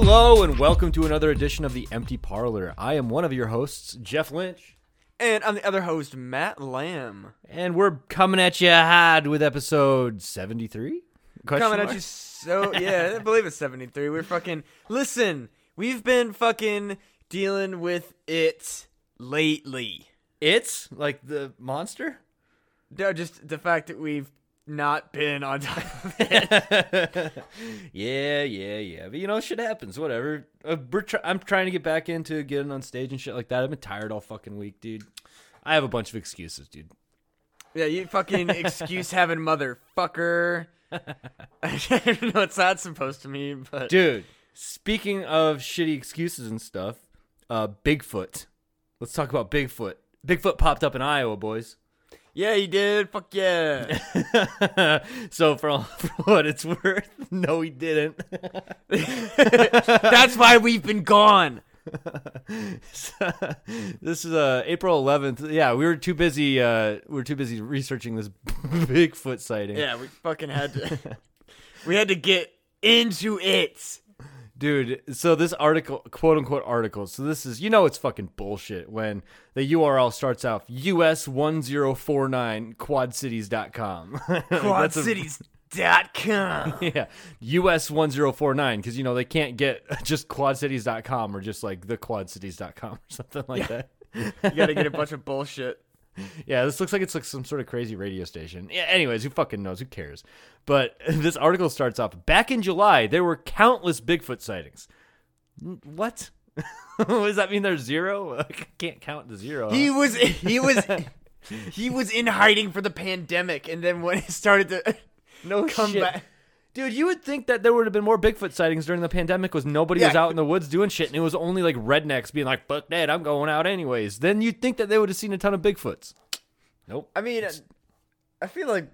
Hello and welcome to another edition of the Empty Parlor. I am one of your hosts, Jeff Lynch, And I'm the other host, Matt Lamb. and we're coming at you hard with episode 73? Coming at you so yeah, I believe it's 73. We're fucking listen. We've been fucking dealing with it lately. It's like the monster? No, just the fact that we've not been on top of it. yeah, yeah, yeah. But you know, shit happens. Whatever. Uh, try- I'm trying to get back into getting on stage and shit like that. I've been tired all fucking week, dude. I have a bunch of excuses, dude. Yeah, you fucking excuse having motherfucker. I don't know what that's supposed to mean, but Dude, speaking of shitty excuses and stuff, uh, Bigfoot. Let's talk about Bigfoot. Bigfoot popped up in Iowa, boys. Yeah, he did. Fuck yeah. so for, all, for what it's worth, no, he didn't. That's why we've been gone. this is uh, April 11th. Yeah, we were too busy. Uh, we were too busy researching this Bigfoot sighting. Yeah, we fucking had to. we had to get into it. Dude, so this article, quote unquote article, so this is, you know, it's fucking bullshit when the URL starts off US1049 quadcities.com. That's a- Quadcities.com. Yeah, US1049, because, you know, they can't get just quadcities.com or just like the quadcities.com or something like that. You gotta get a bunch of bullshit. Yeah, this looks like it's like some sort of crazy radio station. Yeah, anyways, who fucking knows? Who cares? But this article starts off back in July, there were countless Bigfoot sightings. What? Does that mean there's zero? I can't count to zero. He was he was he was in hiding for the pandemic, and then when it started to no come shit. back, Dude, you would think that there would have been more Bigfoot sightings during the pandemic because nobody was out in the woods doing shit and it was only like rednecks being like, fuck that, I'm going out anyways. Then you'd think that they would have seen a ton of Bigfoots. Nope. I mean, I feel like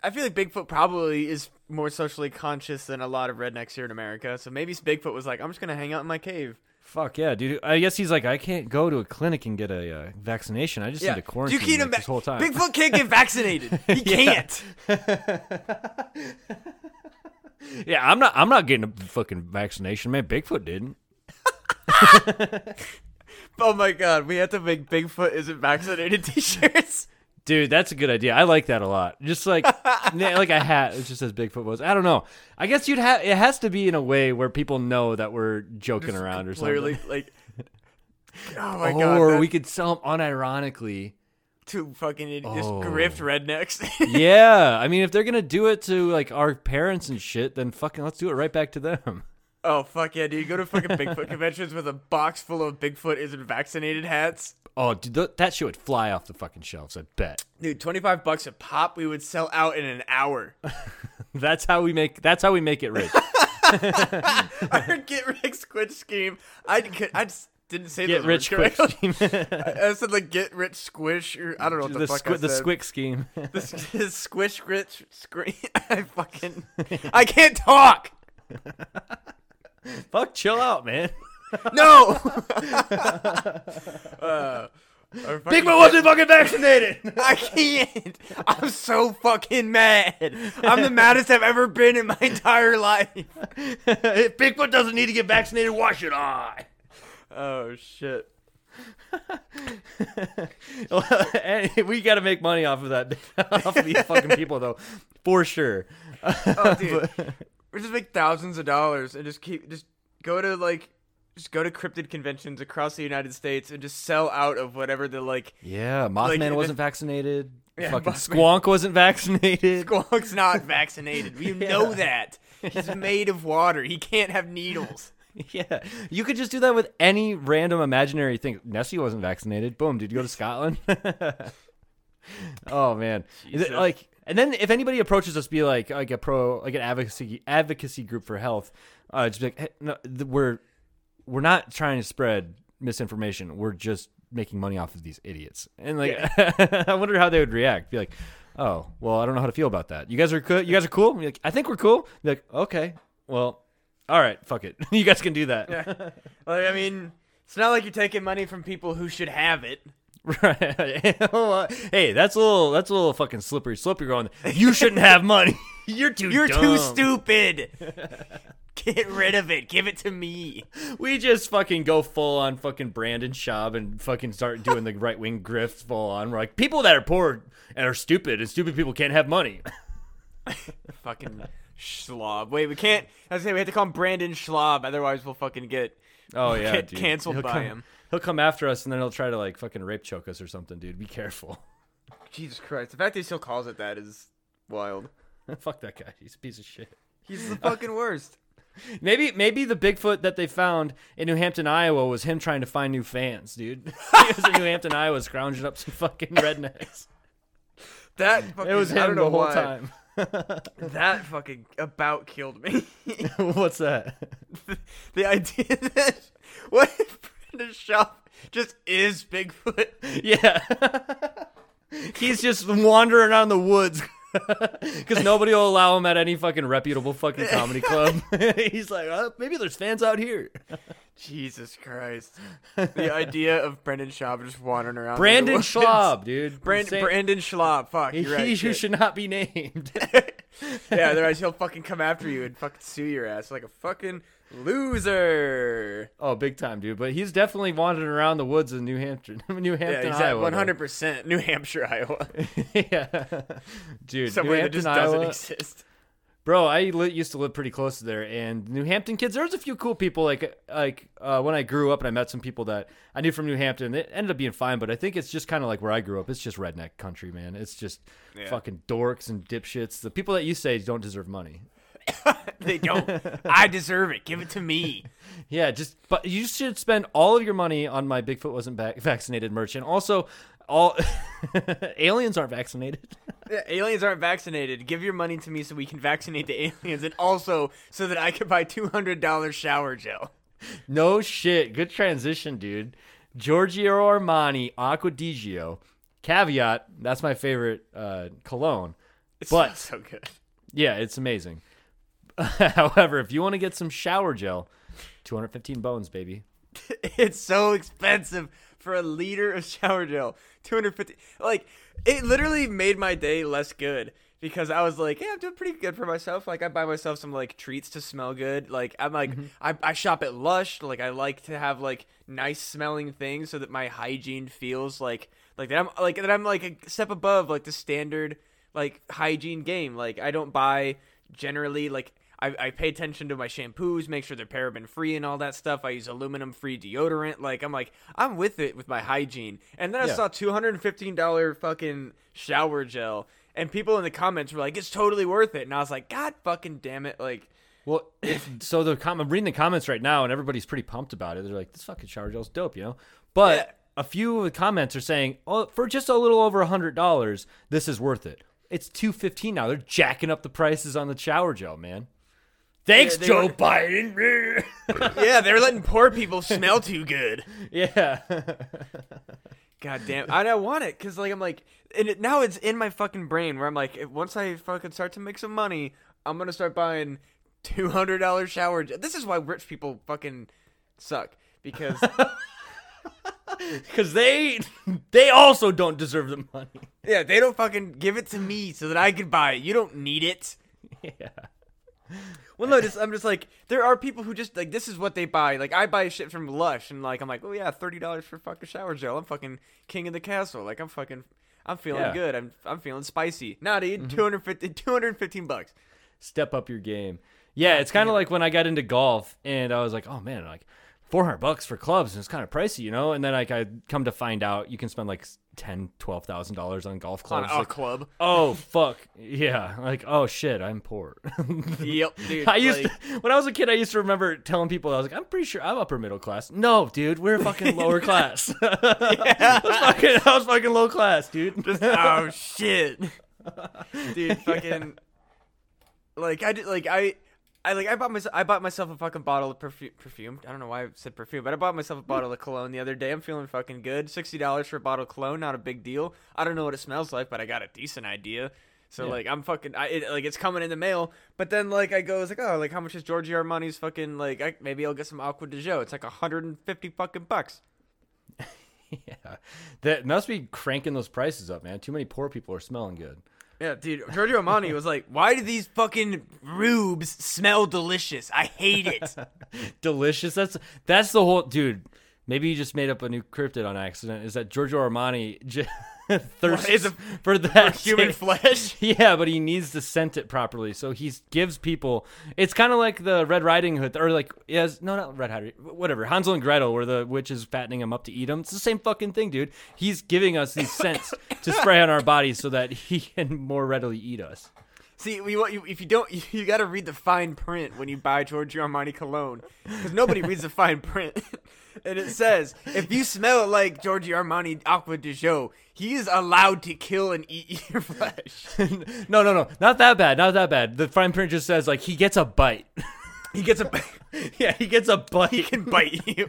I feel like Bigfoot probably is more socially conscious than a lot of rednecks here in America. So maybe Bigfoot was like, I'm just gonna hang out in my cave. Fuck yeah, dude. I guess he's like, I can't go to a clinic and get a uh, vaccination. I just need to quarantine you can't like, this whole time. Bigfoot can't get vaccinated. He can't. yeah, I'm not. I'm not getting a fucking vaccination, man. Bigfoot didn't. Oh my god, we have to make Bigfoot isn't vaccinated t-shirts. Dude, that's a good idea. I like that a lot. Just like like a hat it just says Bigfoot was. I don't know. I guess you'd have. It has to be in a way where people know that we're joking around or something. Clearly, like, oh my god, or we could sell them unironically. to fucking idiots, just Oh. grift rednecks. yeah, I mean, if they're gonna do it to like our parents and shit, then fucking let's do it right back to them. Oh fuck yeah, dude! You go to fucking Bigfoot conventions with a box full of Bigfoot isn't vaccinated hats. Oh, dude, th- that shit would fly off the fucking shelves. I bet. Dude, twenty five bucks a pop, we would sell out in an hour. That's how we make. That's how we make it rich. Our get rich squid scheme. I could- I just didn't say Get rich quick scheme. I said like get rich squish or I don't know what the, the fuck squi- I the said. squick scheme. The the squish rich screen. I fucking I can't talk. Fuck, chill out, man. No. uh, wasn't fucking vaccinated. I can't. I'm so fucking mad. I'm the maddest I've ever been in my entire life. if Bigfoot doesn't need to get vaccinated, why should I? Oh shit. we got to make money off of that, off of these fucking people, though, for sure. Oh dude. We just make thousands of dollars and just keep just go to like just go to cryptid conventions across the United States and just sell out of whatever the like Yeah, Mothman the- wasn't vaccinated. Yeah, fucking Mothman- Squonk wasn't vaccinated. Squonk's not vaccinated. We know that. He's made of water. He can't have needles. yeah, you could just do that with any random imaginary thing. Nessie wasn't vaccinated. Boom. Did you go to Scotland? oh man, Is it Jesus. like, and then if anybody approaches us, be like, like a pro, like an advocacy advocacy group for health, uh, just be like, hey, no, th- we're we're not trying to spread misinformation. We're just making money off of these idiots. And like, I wonder how they would react. Be like. Oh well, I don't know how to feel about that. You guys are cool. You guys are cool. Like, I think we're cool. Be like, okay, well, all right, fuck it. you guys can do that. Yeah. Like, I mean, it's not like you're taking money from people who should have it. Right. Hey, that's a little that's a little fucking slippery slope you're going. You shouldn't have money. You're too You're dumb. too stupid. Get rid of it. Give it to me. We just fucking go full on fucking Brandon Schaub and fucking start doing the right wing grift full on. We're like, people that are poor and are stupid, and stupid people can't have money. fucking schlob. Wait, we can't. I was saying we have to call him Brandon Schlob, otherwise we'll fucking get Oh yeah, get dude. canceled He'll by come- him. He'll come after us, and then he'll try to like fucking rape choke us or something, dude. Be careful. Jesus Christ! The fact that he still calls it that is wild. Fuck that guy. He's a piece of shit. He's the fucking worst. Maybe maybe the Bigfoot that they found in New Hampton, Iowa, was him trying to find new fans, dude. he was in New Hampton, Iowa, scrounging up some fucking rednecks. That fucking, It was him the whole why. time. That fucking about killed me. What's that? the idea that what if Brandon Shop just is Bigfoot? Yeah. He's just wandering around the woods because nobody will allow him at any fucking reputable fucking comedy club. He's like, oh, maybe there's fans out here. Jesus Christ! The idea of Brendan Schaub just wandering around. the Brandon. Schwab, dude. Brand, Same- Brandon Schwab. Fuck, he you're right. who shit. should not be named. yeah, otherwise he'll fucking come after you and fucking sue your ass like a fucking loser. oh, big time, dude. But he's definitely wandering around the woods in New Hampshire, New Yeah, exactly. Iowa. One hundred percent. New Hampshire, Iowa. yeah, dude. Somewhere New that just Hampton, doesn't exist. Bro, I li- used to live pretty close to there, and New Hampton kids. There was a few cool people. Like, like uh, when I grew up, and I met some people that I knew from New Hampton. It ended up being fine, but I think it's just kind of like where I grew up. It's just redneck country, man. It's just Yeah. fucking dorks and dipshits. The people that you say don't deserve money. They don't. I deserve it. Give it to me. Yeah, just but you should spend all of your money on my Bigfoot wasn't back- vaccinated merch, and also all aliens aren't vaccinated. Yeah, aliens aren't vaccinated. Give your money to me so we can vaccinate the aliens, and also so that I can buy two hundred dollars shower gel. No shit. Good transition, dude. Giorgio Armani Aqua di Gio. Caveat, that's my favorite uh, cologne. It But- so good. Yeah, it's amazing. However, if you want to get some shower gel, 215 bones, baby. it's so expensive for a liter of shower gel. 250 like it literally made my day less good because I was like, yeah, I'm doing pretty good for myself. Like I buy myself some like treats to smell good. Like I'm like mm-hmm. I, I shop at Lush. Like I like to have like nice smelling things so that my hygiene feels like like that I'm like that I'm like a step above like the standard like hygiene game. Like I don't buy generally like I, I pay attention to my shampoos, make sure they're paraben free and all that stuff. I use aluminum free deodorant. Like I'm like I'm with it with my hygiene. And then I saw two hundred and fifteen dollar fucking shower gel, and people in the comments were like, "It's totally worth it." And I was like, "God fucking damn it!" Like Well, if, so the com- I'm reading the comments right now, and everybody's pretty pumped about it. They're like, "This fucking shower gel's dope," you know. But Yeah. a few of the comments are saying, "Oh, for just a little over a hundred dollars, this is worth it." It's two fifteen now. They're jacking up the prices on the shower gel, man. Thanks, Yeah, Joe were- Biden. yeah, they're letting poor people smell too good. yeah. God damn, I don't want it because like I'm like, and it, now it's in my fucking brain where I'm like, if, once I fucking start to make some money, I'm gonna start buying two hundred dollars shower. gel. This is why rich people fucking suck because because they they also don't deserve the money. yeah, they don't fucking give it to me so that I can buy it. You don't need it. Yeah. Well, no, just I'm just like there are people who just like this is what they buy. Like I buy shit from Lush, and like I'm like, oh yeah, thirty dollars for fucking shower gel. I'm fucking king of the castle. Like I'm fucking, I'm feeling Yeah. good. I'm I'm feeling spicy. Nah, dude, mm-hmm. 250, 215 bucks. Step up your game. Yeah, it's kind of like when I got into golf and I was like, oh man, like 400 bucks for clubs and it's kind of pricey, you know? And then like I come to find out you can spend like 10, 12,000 dollars on golf On clubs. a Like, club. oh fuck. Yeah. Like, oh shit, I'm poor. Yep, dude. I used like- to, when I was a kid, I used to remember telling people, I was like, I'm pretty sure I'm upper middle class. No, dude, we're fucking lower class. I, was fucking, I was fucking low class, dude. oh shit, dude, fucking, like I did, like I, I like I bought myself, I bought myself a fucking bottle of perfume. Perfume. I don't know why I said perfume, but I bought myself a bottle of cologne the other day. I'm feeling fucking good. Sixty dollars for a bottle of cologne, not a big deal. I don't know what it smells like, but I got a decent idea. So Yeah. like I'm fucking, I it, like it's coming in the mail. But then like I go, it's like oh, like how much is Giorgio Armani's fucking like? I, maybe I'll get some Aqua di Gio. It's like hundred and fifty fucking bucks. Yeah, that must be cranking those prices up, man. Too many poor people are smelling good. Yeah, dude. Giorgio Armani was like, "Why do these fucking rubes smell delicious? I hate it." Delicious. That's that's the whole dude. Maybe you just made up a new cryptid on accident. Is that Giorgio Armani thirsts is it for that Human flesh. Yeah, but he needs to scent it properly. So he gives people. It's kind of like the Red Riding Hood, or like yes, no, not Red Riding, whatever. Hansel and Gretel, where the witch is fattening him up to eat him. It's the same fucking thing, dude. He's giving us these scents to spray on our bodies so that he can more readily eat us. See, we want you if you don't, you, got to read the fine print when you buy Giorgio Armani cologne because nobody reads the fine print. and it says if you smell like Giorgio Armani Aqua di Gio, he is allowed to kill and eat your flesh. no, no, no, not that bad, not that bad. The fine print just says like he gets a bite. He gets a bite yeah, he gets a bite. he can bite you.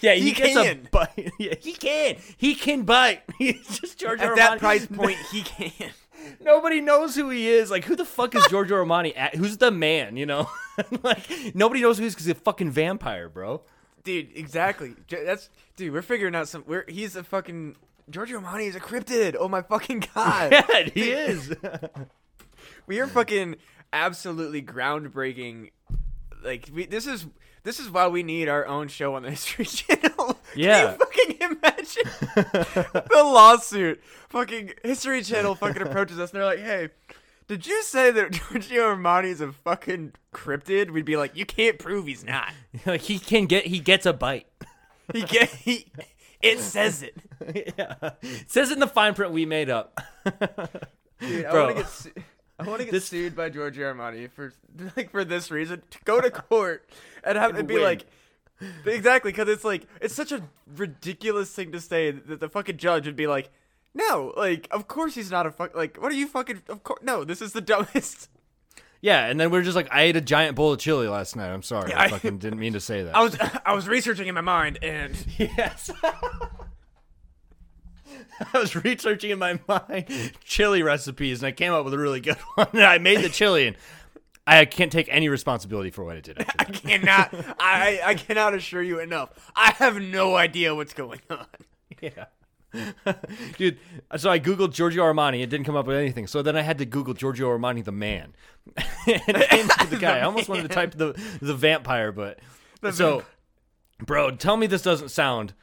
Yeah, he, He gets can. a bite. Yeah, he can. He can bite. He's just Giorgio At that price point, he can. Nobody knows who he is. Like, who the fuck is Giorgio Armani? At? Who's the man? You know, like nobody knows who he is because he's a fucking vampire, bro. Dude, exactly. That's dude. We're figuring out some. We're he's a fucking Giorgio Armani is a cryptid. Oh my fucking god. Yeah, he is. we are fucking absolutely groundbreaking. Like we, this is this is why we need our own show on the History Channel. Yeah. Can you fucking imagine the lawsuit? Fucking History Channel fucking approaches us and they're like, "Hey, did you say that Giorgio Armani is a fucking cryptid?" We'd be like, "You can't prove he's not. like he can get. He gets a bite. He get he." It says it. yeah, it says it in the fine print we made up. Dude, I Bro. want to get su- I want to get This- sued by Giorgio Armani for like for this reason to go to court and have it be win. like exactly because it's like it's such a ridiculous thing to say that the fucking judge would be like, no, like of course he's not a fuck like what are you fucking of course no this is the dumbest. Yeah, and then we're just like, I ate a giant bowl of chili last night. I'm sorry, Yeah, I I- fucking didn't mean to say that. I was I was researching in my mind and Yes. I was researching in my mind chili recipes and I came up with a really good one. And I made the chili and I can't take any responsibility for what I did. I cannot I I cannot assure you enough. I have no idea what's going on. yeah. Dude, so I googled Giorgio Armani. It didn't come up with anything. So then I had to Google Giorgio Armani the man. and it came to the guy. I almost wanted to type the the vampire, but so, bro, tell me this doesn't sound.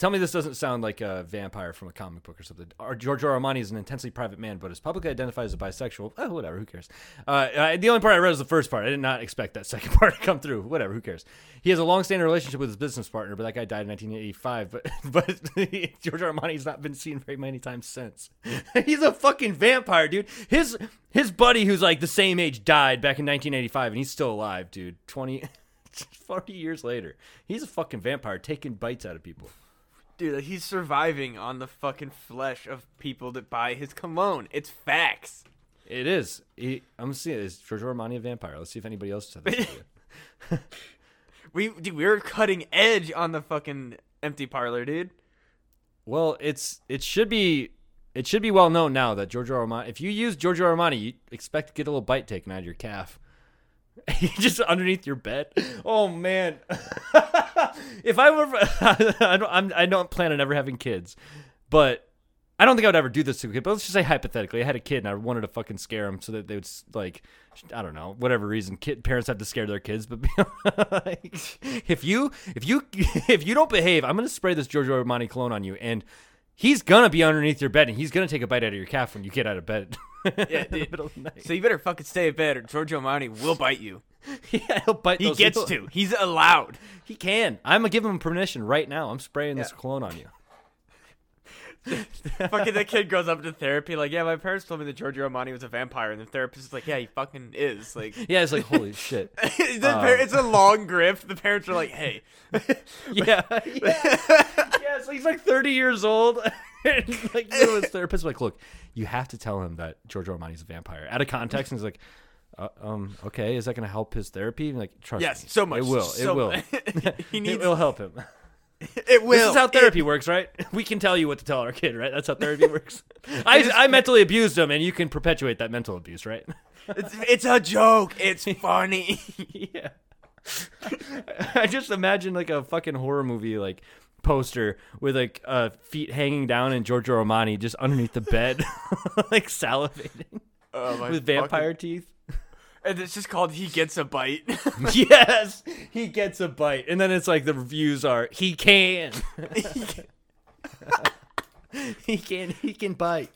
Tell me this doesn't sound like a vampire from a comic book or something. Or Giorgio Armani is an intensely private man, but is publicly identified as a bisexual. Oh, whatever. Who cares? Uh, uh, the only part I read was the first part. I did not expect that second part to come through. Whatever. Who cares? He has a long-standing relationship with his business partner, but that guy died in 1985. But but Giorgio Armani's not been seen very many times since. He's a fucking vampire, dude. His his buddy, who's like the same age, died back in 1985, and he's still alive, dude. 20. 40 years later, he's a fucking vampire taking bites out of people. Dude, he's surviving on the fucking flesh of people that buy his cologne. It's facts. It is. He, I'm seeing is Giorgio Armani a vampire? Let's see if anybody else said this. We dude, we were cutting edge on the fucking empty parlor, dude. Well, it's it should be it should be well known now that Giorgio Armani. If you use Giorgio Armani, you expect to get a little bite taken out of your calf. just underneath your bed. Oh man! if I were, I don't, I'm, I don't plan on ever having kids, but I don't think I would ever do this to a kid. But let's just say hypothetically, I had a kid and I wanted to fucking scare him so that they would like, I don't know, whatever reason. Kid parents have to scare their kids, but like, if you if you if you don't behave, I'm gonna spray this Giorgio Armani cologne on you, and he's gonna be underneath your bed, and he's gonna take a bite out of your calf when you get out of bed. Yeah, dude. middle of the night. So you better fucking stay in bed, or Giorgio Armani will bite you. yeah, he'll bite. He gets little- to. He's allowed. He can. I'm gonna give him permission right now. I'm spraying this Yeah. cologne on you. fucking the kid goes up to therapy like, yeah, my parents told me that Giorgio Armani was a vampire, and the therapist is like, yeah, he fucking is. Like, Yeah, it's like holy shit. the Um, par- it's a long grift. The parents are like, hey, Yeah, yeah, yeah. So he's like 30 years old. and like you know, his therapist is like, look, you have to tell him that Giorgio Armani's a vampire. Out of context, and he's like, uh, um, okay, is that gonna help his therapy? Like, trust yes, me, so much. It will. so it will. he it will help him. It will. This is how It- therapy works, right? We can tell you what to tell our kid, right? That's how therapy works. I, I mentally abused him, and you can perpetuate that mental abuse, right? It's, it's a joke. It's funny. yeah. I just imagine like a fucking horror movie like poster with like uh, feet hanging down and Giorgio Armani just underneath the bed, like salivating. Oh, my with vampire teeth. And it's just called "He Gets a Bite." yes, he gets a bite, and then it's like the reviews are he can, he can, he can bite.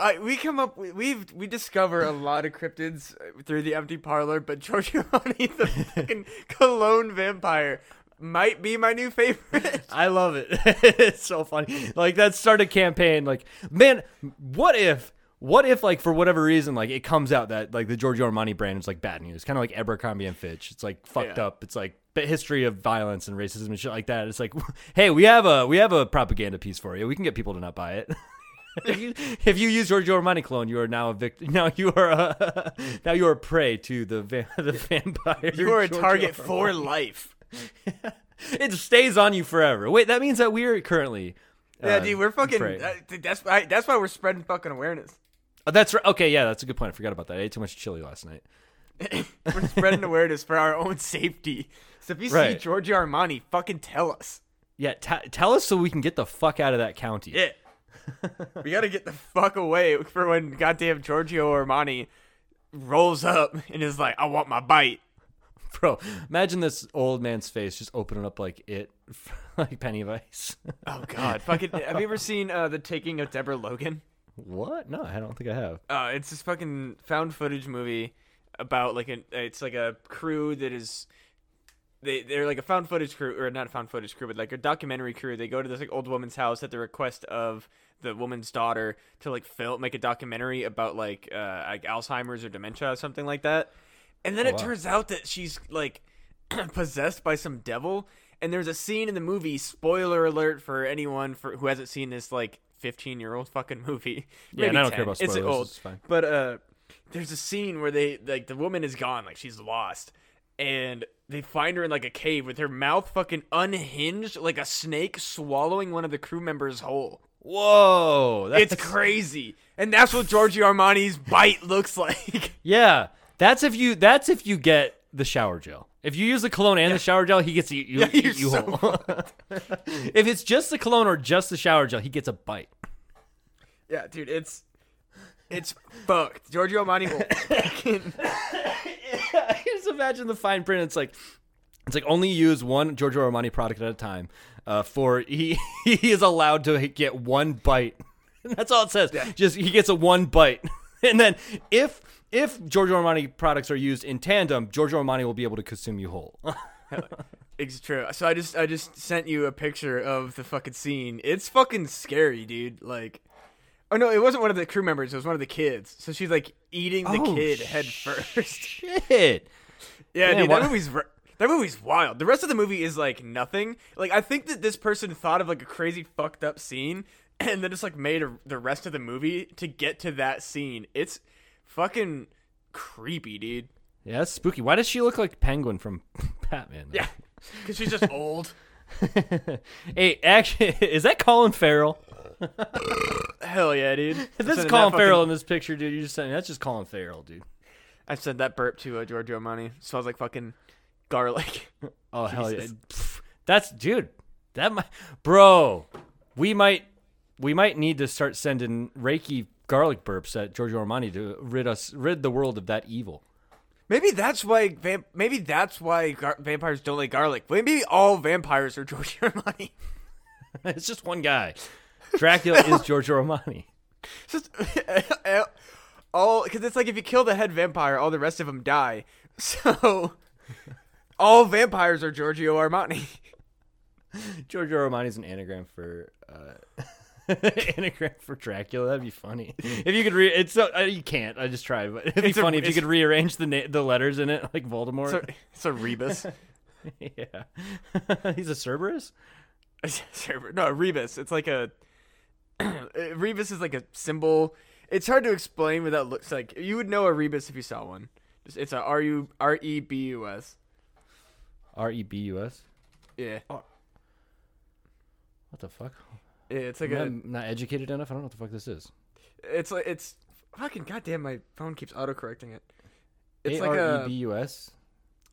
I, we come up, we we've, we discover a lot of cryptids uh, through the empty parlor, but Giorgio Armani, the fucking cologne vampire, might be my new favorite. I love it. it's so funny. Like that started campaign. Like, man, what if? What if, like, for whatever reason, like, it comes out that like the Giorgio Armani brand is like bad news, kind of like Abercrombie and Fitch. It's like fucked Yeah. up. It's like the history of violence and racism and shit like that. It's like, hey, we have a we have a propaganda piece for you. We can get people to not buy it. if, you, if you use Giorgio Armani clone, you are now a victim. Now you are a, now you are prey to the va- the vampire. You are a Giorgio target Armani. for life. it stays on you forever. Wait, that means that we're currently. Yeah, uh, dude, we're fucking. Uh, dude, that's why. That's why we're spreading fucking awareness. Oh, that's right. Okay, yeah, that's a good point. I forgot about that. I ate too much chili last night. We're spreading awareness for our own safety. So if you see Right. Giorgio Armani, fucking tell us. Yeah, ta tell us so we can get the fuck out of that county. Yeah. we gotta get the fuck away for when goddamn Giorgio Armani rolls up and is like, "I want my bite." Bro, imagine this old man's face just opening up like it, like Pennywise. Oh God, fucking! have you ever seen uh, the Taking of Deborah Logan? what? No, I don't think I have. Uh, it's this fucking found footage movie about like an it's like a crew that is they they're like a found footage crew or not a found footage crew but like a documentary crew. They go to this like old woman's house at the request of the woman's daughter to like film make a documentary about like uh like Alzheimer's or dementia or something like that. And then Oh, it wow. turns out that she's like possessed by some devil. And there's a scene in the movie. Spoiler alert for anyone for who hasn't seen this like 15 year old fucking movie. Yeah, and I don't 10. care about It's spoilers. old. It's fine. But uh, there's a scene where they like the woman is gone, like she's lost, and they find her in like a cave with her mouth fucking unhinged, like a snake swallowing one of the crew members whole. Whoa, that's, It's crazy, and that's what Giorgio Armani's bite looks like. Yeah, that's if you. That's if you get the shower gel. If you use the cologne and the shower gel, he gets you. you, Yeah, you, you're so whole. if it's just the cologne or just the shower gel, he gets a bite. yeah, dude, it's it's fucked. Giorgio Armani will I just imagine the fine print. It's like it's like only use one Giorgio Armani product at a time. Uh, for he he is allowed to get one bite. That's all it says. Yeah. Just he gets a one bite, and then if if Giorgio Armani products are used in tandem, Giorgio Armani will be able to consume you whole. It's true. So I just I just sent you a picture of the fucking scene. It's fucking scary, dude. Like Oh no, it wasn't one of the crew members, it was one of the kids. So she's like eating the Oh, kid head first. Shit. Yeah, Man, dude, why- that movie's that movie's wild. The rest of the movie is like nothing. Like I think that this person thought of like a crazy fucked up scene and then just like made a, the rest of the movie to get to that scene. It's fucking creepy, dude. Yeah, that's spooky. Why does she look like Penguin from Batman? Yeah, because she's just old. hey, actually, is that Colin Farrell? Hell yeah, dude. If this is Colin Farrell fucking- in this picture, dude, you just saying that's just Colin Farrell, dude. I said that burp to uh, Giorgio Armani. Smells like fucking garlic. Oh hell yeah, that's dude. That might, bro. We might, we might need to start sending Reiki garlic burps at Giorgio Armani to rid us, rid the world of that evil. Maybe that's why. Vamp- maybe that's why gar- vampires don't like garlic. Maybe all vampires are Giorgio Armani. it's just one guy. Dracula is Giorgio Armani. Just all because it's like if you kill the head vampire, all the rest of them die. So all vampires are Giorgio Armani. Giorgio Armani is an anagram for uh, anagram for Dracula. That'd be funny if you could re. It's so uh, you can't. I just tried, but it'd be It's a- funny if you could rearrange the na- the letters in it like Voldemort. So it's a rebus. yeah, he's a Cerberus. no, a rebus. It's like a rebus is like a symbol. It's hard to explain what that looks like. You would know a rebus if you saw one. It's a R U R E B U S. R E B U S. Yeah. What the fuck? It's like I'm a not educated enough. I don't know what the fuck this is. it's like it's fucking goddamn my phone keeps autocorrecting it. It's A like R E a B U S.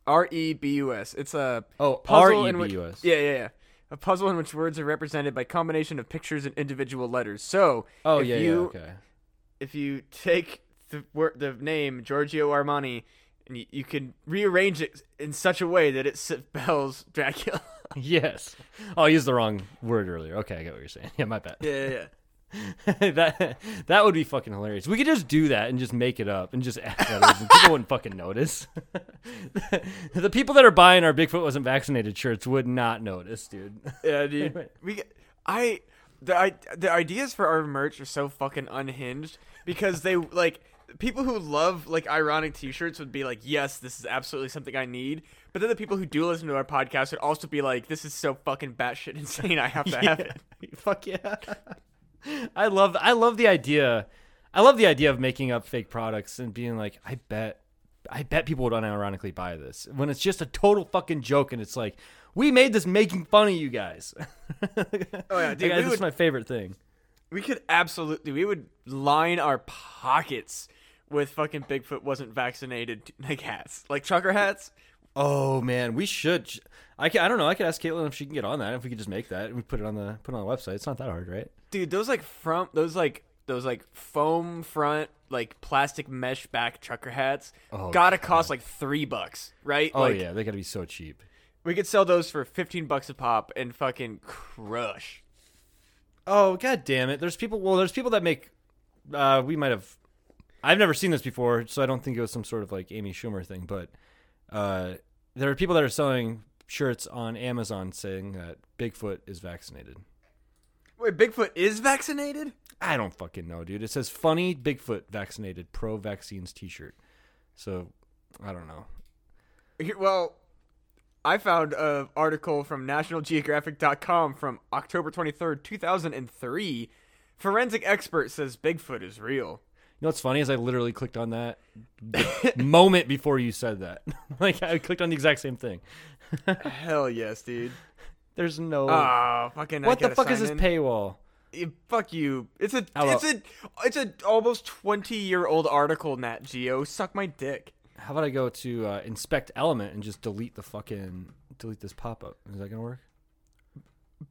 R E B U S. It's a Oh, puzzle R E B U S. Yeah, yeah, yeah. A puzzle in which words are represented by combination of pictures and individual letters. So, Oh if yeah, you yeah. Okay. if you take the word the name Giorgio Armani, and you, you can rearrange it in such a way that it spells Dracula. yes. Oh, I used the wrong word earlier. Okay, I get what you're saying. Yeah, my bad. yeah, yeah. that that would be fucking hilarious. We could just do that and just make it up and just add letters and people wouldn't fucking notice. the people that are buying our Bigfoot wasn't vaccinated shirts would not notice, dude. Yeah, dude. We I the I, the ideas for our merch are so fucking unhinged because they like people who love like ironic t-shirts would be like, "Yes, this is absolutely something I need." But then the people who do listen to our podcast would also be like, "This is so fucking batshit insane. I have to have it." Fuck yeah. I love I love the idea. I love the idea of making up fake products and being like, I bet I bet people would unironically buy this. When it's just a total fucking joke and it's like, we made this making fun of you guys. Oh yeah, dude. Like, this would, is my favorite thing. we could absolutely we would line our pockets with fucking Bigfoot wasn't vaccinated like hats, like trucker hats. Oh man, we should. I can, I don't know. I could ask Caitlin if she can get on that. If we could just make that and we put it on the put it on the website. It's not that hard, right? dude those like front those like those like foam front like plastic mesh back trucker hats Oh, gotta cost like three bucks right Oh like yeah, they gotta be so cheap. we could sell those for 15 bucks a pop and fucking crush Oh god damn it! There's people. Well, there's people that make. Uh, we might have. I've never seen this before, so I don't think it was some sort of like Amy Schumer thing. But uh, there are people that are selling shirts on Amazon saying that Bigfoot is vaccinated. wait bigfoot is vaccinated I don't fucking know, dude. It says funny Bigfoot vaccinated pro vaccines T-shirt. So I don't know. Well i found an article from nationalgeographic.com from october 23rd 2003 forensic expert says bigfoot is real know what's funny is I literally clicked on that moment before you said that. like I clicked on the exact same thing. hell yes dude There's no. oh fucking I what the fuck is this in. paywall? Eh, fuck you. It's a Hello. it's a it's a almost twenty year old article, Nat Geo. Suck my dick. How about I go to uh, inspect element and just delete the fucking delete this pop up? Is that gonna work?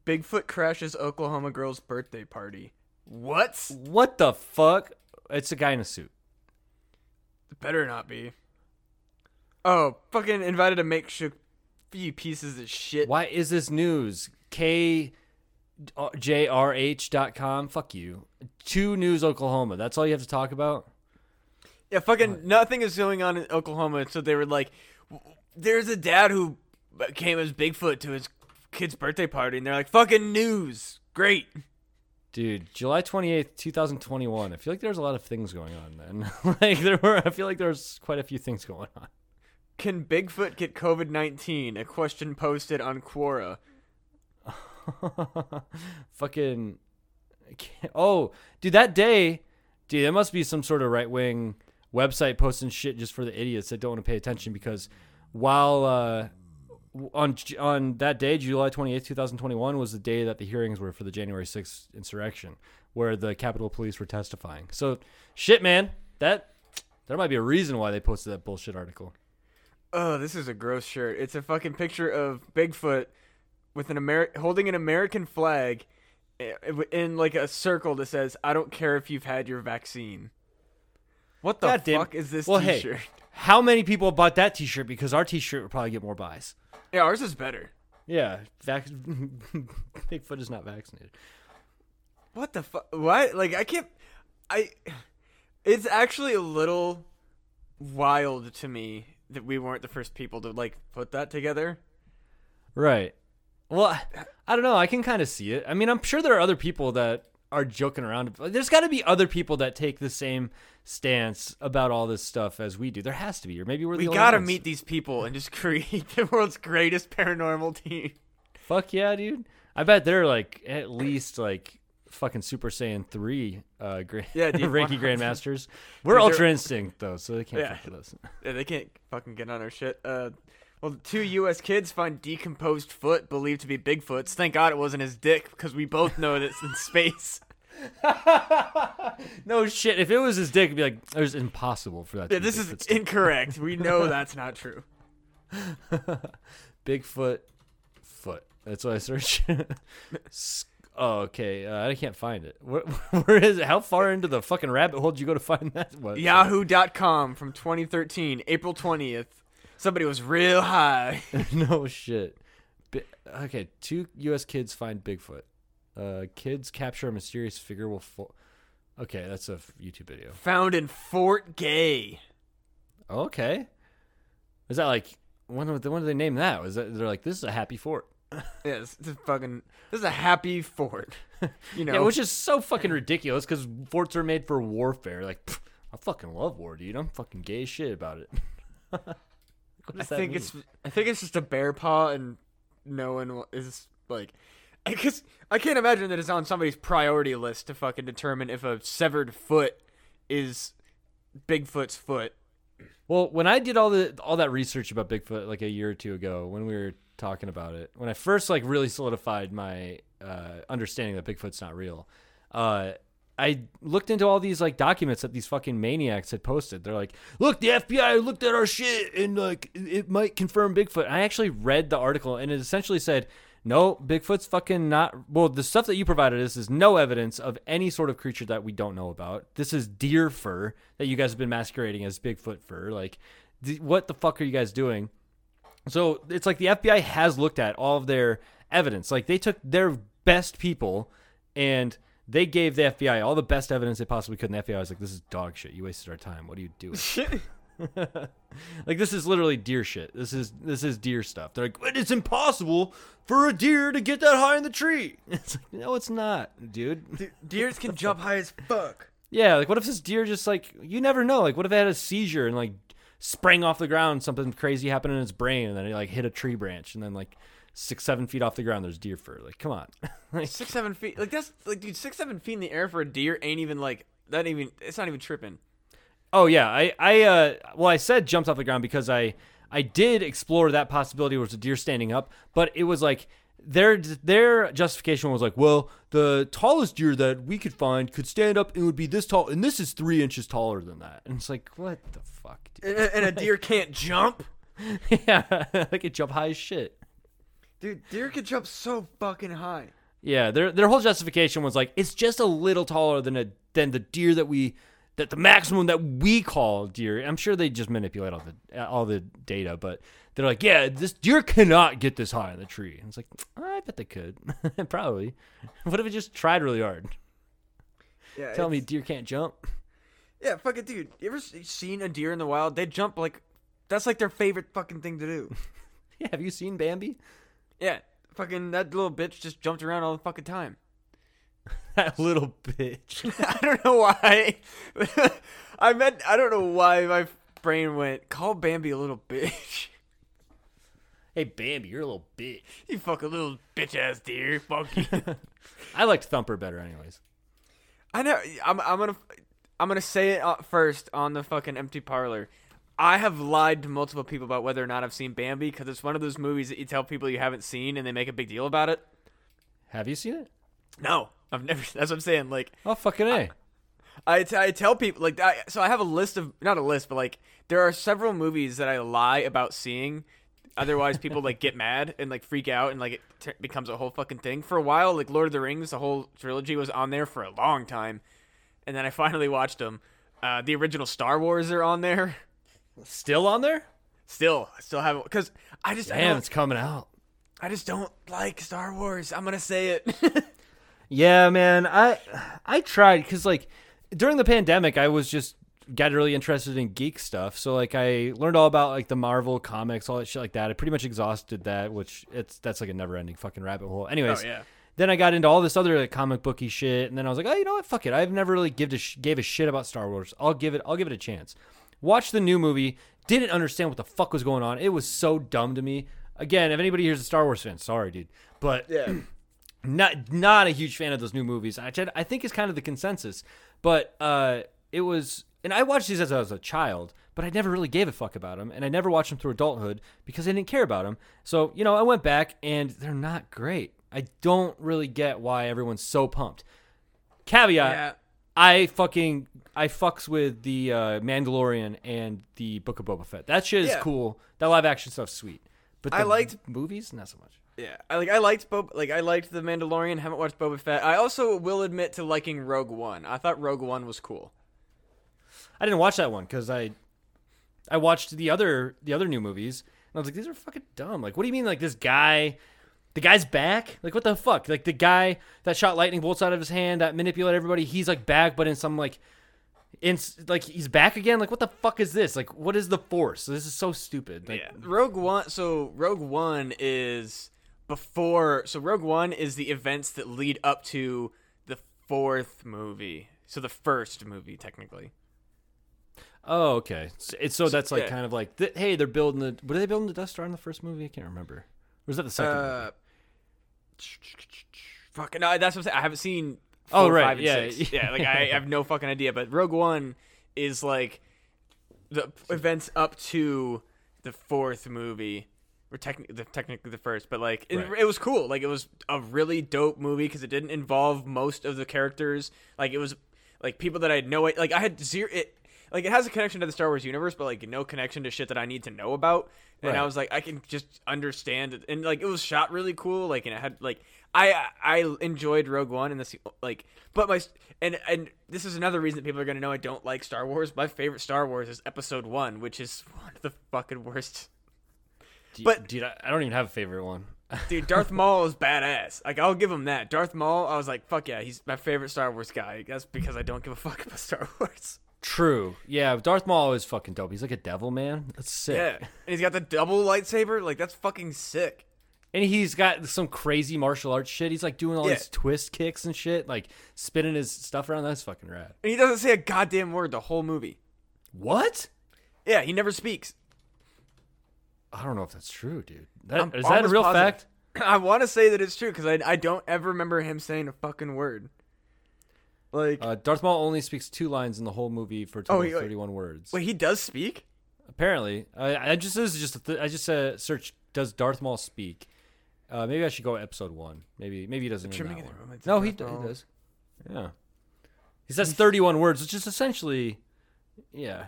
Bigfoot crashes Oklahoma girl's birthday party. What? What the fuck? It's a guy in a suit. Better not be. Oh, fucking invited to make sure few pieces of shit. Why is this news? K jrh.com. Fuck you. Two News Oklahoma. That's all you have to talk about. Yeah, fucking nothing is going on in Oklahoma. So they were like, there's a dad who came as Bigfoot to his kid's birthday party, and they're like, fucking news. Great. Dude, July 28th, 2021. I feel like there's a lot of things going on then. like there were I feel like there's quite a few things going on. Can Bigfoot get COVID 19? A question posted on Quora. Fucking Oh, dude, that day, dude, there must be some sort of right-wing website posting shit just for the idiots that don't want to pay attention because while uh on on that day, July 28th, 2021 was the day that the hearings were for the January 6th insurrection where the Capitol Police were testifying. So, shit, man, that there might be a reason why they posted that bullshit article. Oh, this is a gross shirt. It's a fucking picture of Bigfoot with an Amer- holding an American flag eh, eh, in like a circle that says, "I don't care if you've had your vaccine." What the God damn- fuck is this well, hey. How many people bought that T-shirt? Because our T-shirt would probably get more buys. Yeah, ours is better. Yeah, vac- Bigfoot is not vaccinated. What the fuck? What? Like I can't. I. It's actually a little wild to me that we weren't the first people to like put that together. Right. Well, I don't know. I can kind of see it. I mean, I'm sure there are other people that are joking around. There's got to be other people that take the same stance about all this stuff as we do. There has to be, or maybe we're the We gotta ones. meet these people and just create the world's greatest paranormal team. Fuck yeah, dude. I bet they're like at least like fucking Super Saiyan three, uh, gra- Yeah, dude, Reiki Grandmasters. We're Ultra Instinct though, so they can't Yeah. fuck with us. Yeah, they can't fucking get on our shit. Uh, well, two U.S. kids find decomposed foot believed to be Bigfoot's. Thank God it wasn't his dick, because we both know that it's in space. No shit. If it was his dick, it'd be like it was impossible for that. to Yeah, be this is Bigfoot's dick. incorrect. We know that's not true. Bigfoot foot. That's what I search. S- Oh, okay. Uh, I can't find it. Where, where is it? How far into the fucking rabbit hole did you go to find that? What? Yahoo.com from 2013, April 20th. Somebody was real high. no shit. Bi- okay, two U.S. kids find Bigfoot. Uh, kids capture a mysterious figure will. Fo- okay, that's a YouTube video. Found in Fort Gay. Okay. Is that like when? When did they name that? Was that they're like this is a happy fort? Yes, this is fucking. This is a happy fort. You know, Yeah, which is so fucking ridiculous because forts are made for warfare. Like, pff, I fucking love war, dude. I'm fucking gay as shit about it. I think mean? it's. I think it's just a bear paw, and no one is like. Because I can't imagine that it's on somebody's priority list to fucking determine if a severed foot is Bigfoot's foot. Well, when I did all the all that research about Bigfoot like a year or two ago, when we were talking about it, when I first like really solidified my uh, understanding that Bigfoot's not real, uh, I looked into all these like documents that these fucking maniacs had posted. They're like, "Look, the FBI looked at our shit and like it might confirm Bigfoot." I actually read the article and it essentially said. No, Bigfoot's fucking not. Well, the stuff that you provided us is no evidence of any sort of creature that we don't know about. This is deer fur that you guys have been masquerading as Bigfoot fur. Like, th- what the fuck are you guys doing? So it's like the FBI has looked at all of their evidence. Like they took their best people and they gave the FBI all the best evidence they possibly could. And the FBI was like, "This is dog shit. You wasted our time. What are you doing?" like this is literally deer shit. This is this is deer stuff. They're like, it's impossible for a deer to get that high in the tree." It's like, no, it's not, dude. Deers can jump high as fuck. Yeah, like what if this deer just like you never know? Like what if it had a seizure and like sprang off the ground, something crazy happened in its brain, and then it like hit a tree branch, and then like six seven feet off the ground, there's deer fur. Like come on, like, Six seven feet, like that's like dude, six seven feet in the air for a deer ain't even like that. Even it's not even tripping. oh yeah, I I uh well I said jumped off the ground because I I did explore that possibility where it's a deer standing up, but it was like their their justification was like, well, the tallest deer that we could find could stand up and would be this tall, and this is three inches taller than that. And it's like, what the fuck, dude? And, and a deer can't jump. yeah, I could jump high as shit. Dude, deer can jump so fucking high. Yeah, their their whole justification was like it's just a little taller than a than the deer that we that the maximum that we call deer. I'm sure they just manipulate all the all the data, but they're like, yeah, this deer cannot get this high in the tree. And it's like, I bet they could, probably. What if it just tried really hard? Yeah, Tell me, deer can't jump? Yeah, fucking dude. You ever seen a deer in the wild? They jump like that's like their favorite fucking thing to do. Yeah, have you seen Bambi? Yeah, fucking that little bitch just jumped around all the fucking time. That little bitch. I don't know why. I meant I don't know why my brain went call Bambi a little bitch. hey, Bambi, you're a little bitch. you fucking little bitch ass deer. Fuck you. I liked Thumper better, anyways. I know. I'm. I'm gonna. I'm gonna say it uh, first on the fucking empty parlor. I have lied to multiple people about whether or not I've seen Bambi because it's one of those movies that you tell people you haven't seen and they make a big deal about it. Have you seen it? No, I've never. That's what I'm saying. Like Oh, fucking a. I, t- I tell people like I, so I have a list of not a list but like there are several movies that I lie about seeing. Otherwise, people like get mad and like freak out and like it t- becomes a whole fucking thing. For a while, like Lord of the Rings, the whole trilogy was on there for a long time, and then I finally watched them. Uh, the original Star Wars are on there. Still on there? Still, I still haven't because I just I, Damn, don't, it's coming out. I just don't like Star Wars. I'm gonna say it. Yeah, man. I I tried because like during the pandemic, I was just got really interested in geek stuff. So like I learned all about like the Marvel comics, all that shit like that. I pretty much exhausted that, which it's that's like a never ending fucking rabbit hole. Anyways, Oh, yeah. Then I got into all this other like, comic booky shit, and then I was like, oh, you know what? Fuck it. I've never really give a sh- gave a shit about Star Wars. I'll give it. I'll give it a chance. Watched the new movie. Didn't understand what the fuck was going on. It was so dumb to me. Again, if anybody here's a Star Wars fan, sorry, dude, but yeah. not not a huge fan of those new movies. I I think is kind of the consensus, but uh, it was, and I watched these as I was a child, but I never really gave a fuck about them, and I never watched them through adulthood because I didn't care about them. So you know, I went back, and they're not great. I don't really get why everyone's so pumped. Caveat: Yeah. I fucking I fucks with the uh, Mandalorian and the Book of Boba Fett. That shit is Yeah. cool. That live action stuff's sweet. But I liked- movies, not so much. Yeah, I like I liked Bob, like I liked the Mandalorian. Haven't watched Boba Fett. I also will admit to liking Rogue One. I thought Rogue One was cool. I didn't watch that one because I I watched the other the other new movies and I was like, these are fucking dumb. Like, what do you mean? Like this guy, the guy's back? Like, what the fuck? Like the guy that shot lightning bolts out of his hand that manipulated everybody, he's like back, but in some like. In, like he's back again. Like what the fuck is this? Like what is the force? This is so stupid. Like, yeah, Rogue One. So Rogue One is before. So Rogue One is the events that lead up to the fourth movie. So the first movie, technically. Oh, okay. So, it's so that's like yeah. kind of like th- hey, they're building the. What are they building the Death Star in the first movie? I can't remember. Or was that the second? movie? Uh, fucking no, that's what I'm saying. I haven't seen. Oh, four, right, five, and yeah. six. yeah. Like I have no fucking idea. But Rogue One is like the events up to the fourth movie. Or technically, the, technically the first, but like it, Right. it was cool. Like it was a really dope movie because it didn't involve most of the characters. Like it was like people that I had no like I had zero. It like it has a connection to the Star Wars universe, but like no connection to shit that I need to know about. And I was like, I can just understand it, and like it was shot really cool. Like and it had like I I enjoyed Rogue One and this like, but my and and this is another reason that people are gonna know I don't like Star Wars. My favorite Star Wars is Episode One, which is one of the fucking worst. But- dude, I, I don't even have a favorite one. Dude, Darth Maul is badass. Like I'll give him that. Darth Maul, I was like, fuck yeah, he's my favorite Star Wars guy. That's because I don't give a fuck about Star Wars. True. Yeah, Darth Maul is fucking dope. He's like a devil man. That's sick. Yeah, and he's got the double lightsaber. Like that's fucking sick. And he's got some crazy martial arts shit. He's like doing all Yeah. these twist kicks and shit, like spinning his stuff around. That's fucking rad. And he doesn't say a goddamn word the whole movie. What? Yeah, he never speaks. I don't know if that's true, dude. That, is that a real positive. fact? I want to say that it's true because I, I don't ever remember him saying a fucking word. Like, Uh, Darth Maul only speaks two lines in the whole movie for total Oh, he- wait. 31 words. wait, he does speak? Apparently, I, I just this is just a th- I just uh, search does Darth Maul speak? Uh, maybe I should go episode one. Maybe maybe he doesn't. In that one. No, he, d- he does. Yeah, he says 31 words, which is essentially, yeah.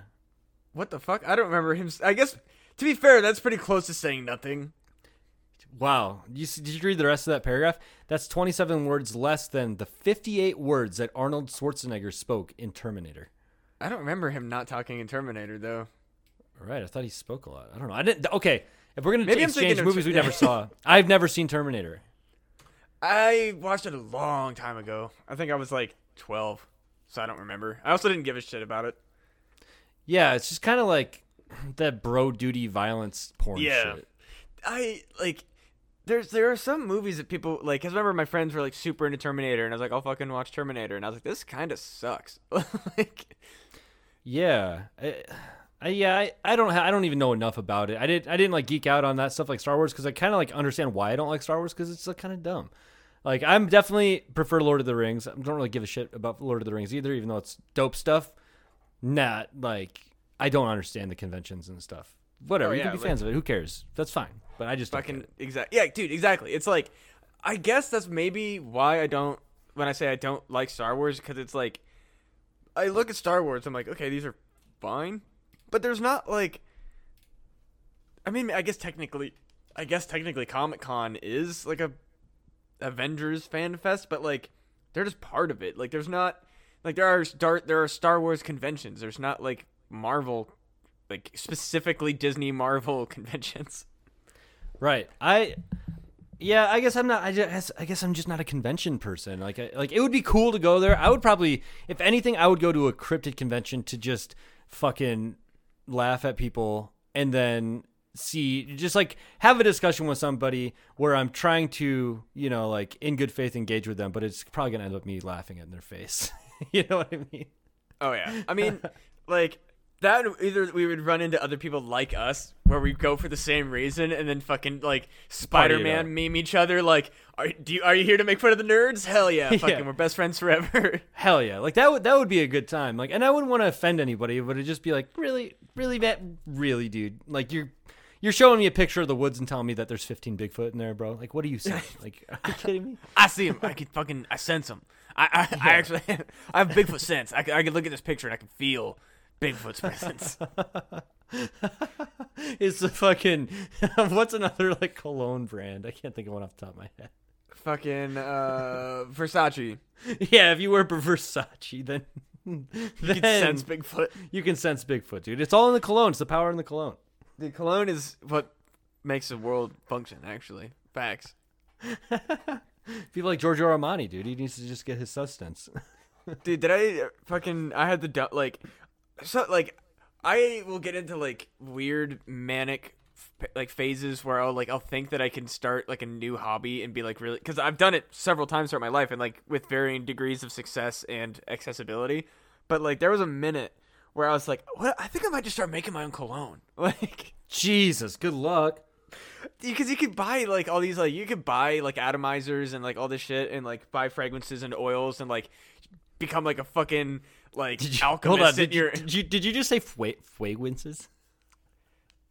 What the fuck? I don't remember him. I guess, to be fair, that's pretty close to saying nothing. Wow. You, did you read the rest of that paragraph? That's 27 words less than the 58 words that Arnold Schwarzenegger spoke in Terminator. I don't remember him not talking in Terminator, though. All right, I thought he spoke a lot. I don't know. I didn't. Okay, if we're gonna Maybe exchange movies we never saw, I've never seen Terminator. I watched it a long time ago. I think I was like 12, so I don't remember. I also didn't give a shit about it. Yeah, it's just kind of like that bro duty violence porn Yeah. shit. I like. There's there are some movies that people like. Cause I remember my friends were like super into Terminator, and I was like, I'll fucking watch Terminator, and I was like, this kind of sucks. like, Yeah, I, I, yeah, I, I don't, ha- I don't even know enough about it. I did, I didn't like geek out on that stuff like Star Wars because I kind of like understand why I don't like Star Wars because it's like, kind of dumb. Like I'm definitely prefer Lord of the Rings. I don't really give a shit about Lord of the Rings either, even though it's dope stuff. Not like I don't understand the conventions and stuff. Whatever, Oh, you can be like- fans of it. Who cares? That's fine. But I just fucking get it. exact. Yeah, dude, exactly. It's like, I guess that's maybe why I don't. When I say I don't like Star Wars, because it's like, I look at Star Wars, I'm like, okay, these are fine, but there's not like. I mean, I guess technically, I guess technically, Comic Con is like a Avengers fan fest, but like, they're just part of it. Like, there's not like there are Star there are Star Wars conventions. There's not like Marvel, like specifically Disney Marvel conventions. Right. I yeah, I guess I'm not I guess I guess I'm just not a convention person. Like I, like it would be cool to go there. I would probably if anything I would go to a cryptid convention to just fucking laugh at people and then see just like have a discussion with somebody where I'm trying to, you know, like in good faith engage with them, but it's probably to end up me laughing in their face. you know what I mean? Oh yeah. I mean, like that either we would run into other people like us where we go for the same reason and then fucking like Spider-Man meme each other like are do you, are you here to make fun of the nerds? Hell yeah. Fucking Yeah. we're best friends forever. Hell yeah! Like that would that would be a good time. Like, and I wouldn't want to offend anybody, but it'd just be like, really, really, that, really, dude. Like you're you're showing me a picture of the woods and telling me that there's 15 Bigfoot in there, bro. Like, what are you saying? Like, are you kidding me? I see him. I can fucking I sense him. I I, I actually I have Bigfoot sense. I, can- I can look at this picture and I can feel Bigfoot's presence. it's the fucking what's another like cologne brand? I can't think of one off the top of my head. Fucking uh, Versace. Yeah, if you wear Versace, then You then can sense Bigfoot. you can sense Bigfoot, dude. It's all in the cologne. It's the power in the cologne. The cologne is what makes the world function. Actually, facts. People like Giorgio Armani, dude. He needs to just get his sustenance. Dude, did I fucking? I had the like, so like, I will get into like weird manic like phases where I'll like I'll think that I can start like a new hobby and be like really because I've done it several times throughout my life and like with varying degrees of success and accessibility. But like there was a minute where I was like, what? I think I might just start making my own cologne. Like, Jesus, good luck. because you could buy like all these like you could buy like atomizers and like all this shit and like buy fragrances and oils and like become like a fucking like Did you, alchemist. hold on. Did you, did you did you just say fue- fueguences?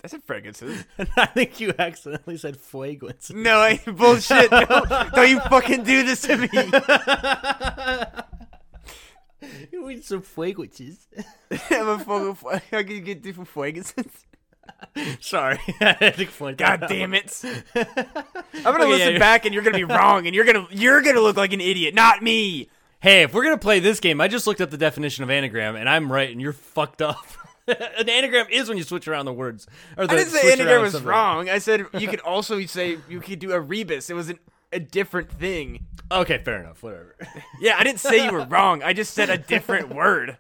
I said fragrances. I think you accidentally said fueguences. No, I bullshit. Don't, don't you fucking do this to me. You eat some fueguences. I'm a fucking. fu- How can you get different fragrances? Sorry, I had to point God damn it! I'm gonna Okay, listen you're- back, and you're gonna be wrong, and you're gonna you're gonna look like an idiot, not me. Hey, if we're gonna play this game, I just looked up the definition of anagram, and I'm right, and you're fucked up. An anagram is when you switch around the words. Or the I didn't say anagram was something. wrong. I said you could also say you could do a rebus. It was an, a different thing. Okay, fair enough. Whatever. Yeah, I didn't say you were wrong. I just said a different word.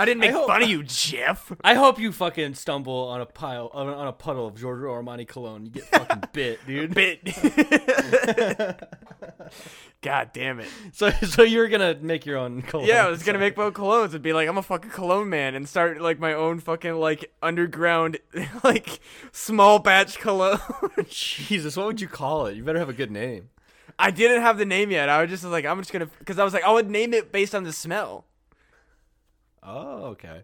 I didn't make hope- fun of you, Jeff. I hope you fucking stumble on a pile on a, on a puddle of Giorgio Armani cologne. You get fucking bit, dude. Bit. God damn it. So, so you're gonna make your own cologne? Yeah, I was gonna make my own colognes and be like, I'm a fucking cologne man and start like my own fucking like underground like small batch cologne. Jesus, what would you call it? You better have a good name. I didn't have the name yet. I was just like, I'm just gonna because I was like, I would name it based on the smell. Oh, okay.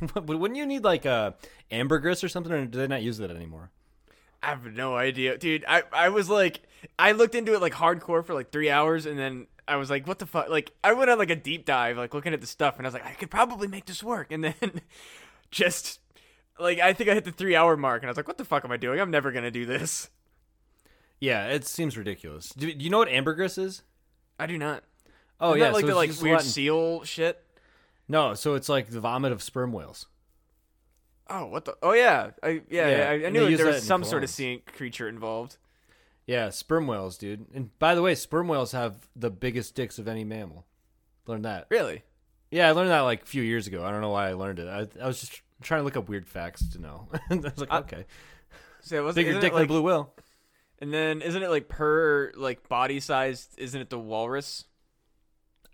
but wouldn't you need like a ambergris or something, or do they not use that anymore? I have no idea, dude. I I was like, I looked into it like hardcore for like three hours, and then I was like, what the fuck? Like, I went on like a deep dive, like looking at the stuff, and I was like, I could probably make this work, and then just like I think I hit the three hour mark, and I was like, what the fuck am I doing? I'm never gonna do this. Yeah, it seems ridiculous. Do, do you know what ambergris is? I do not. Oh Isn't yeah, that like so the like weird seal shit. No, so it's like the vomit of sperm whales. Oh, what the? Oh yeah, I yeah, Yeah, I, I and knew they it- use there that was in some sort of sea creature involved. Yeah, sperm whales, dude. And by the way, sperm whales have the biggest dicks of any mammal. Learned that. Really? Yeah, I learned that like a few years ago. I don't know why I learned it. I, I was just trying to look up weird facts to know. and I was like, I- okay, So it was bigger isn't dick than a like, blue whale. and then isn't it like per like body size? Isn't it the walrus?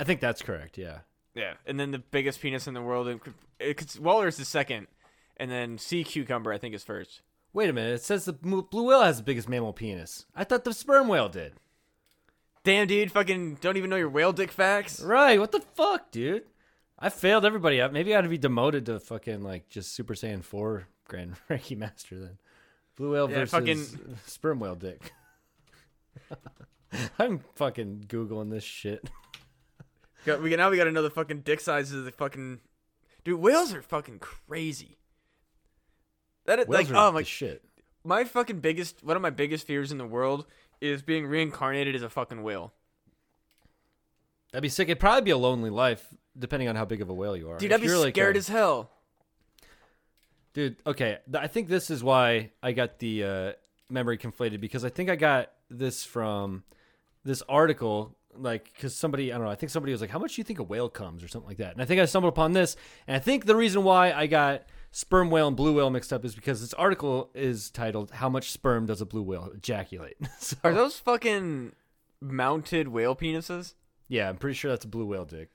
I think that's correct. Yeah. Yeah, and then the biggest penis in the world. and It's walrus the second, and then sea cucumber I think is first. Wait a minute. It says the blue whale has the biggest mammal penis. I thought the sperm whale did. Damn, dude, fucking don't even know your whale dick facts. Right. What the fuck, dude? I failed everybody up. Maybe I ought to be demoted to fucking like just Super Saiyan 4 Grand Reiki Master then. Blue whale Yeah, versus fucking- sperm whale dick. I'm fucking Googling this shit. Got, we now we got another fucking dick sizes of the fucking dude. Whales are fucking crazy. That is, Whales like are oh my shit. my fucking biggest one of my biggest fears in the world is being reincarnated as a fucking whale. That'd be sick. It'd probably be a lonely life, depending on how big of a whale you are. Dude, If I'd be like scared a- as hell. Dude, okay. I think this is why I got the uh, memory conflated because I think I got this from this article, like, because somebody, I don't know, I think somebody was like, How much do you think a whale comes or something like that? And I think I stumbled upon this. And I think the reason why I got sperm whale and blue whale mixed up is because this article is titled, How Much Sperm Does a Blue Whale Ejaculate? so, Are those fucking mounted whale penises? yeah, I'm pretty sure that's a blue whale dick.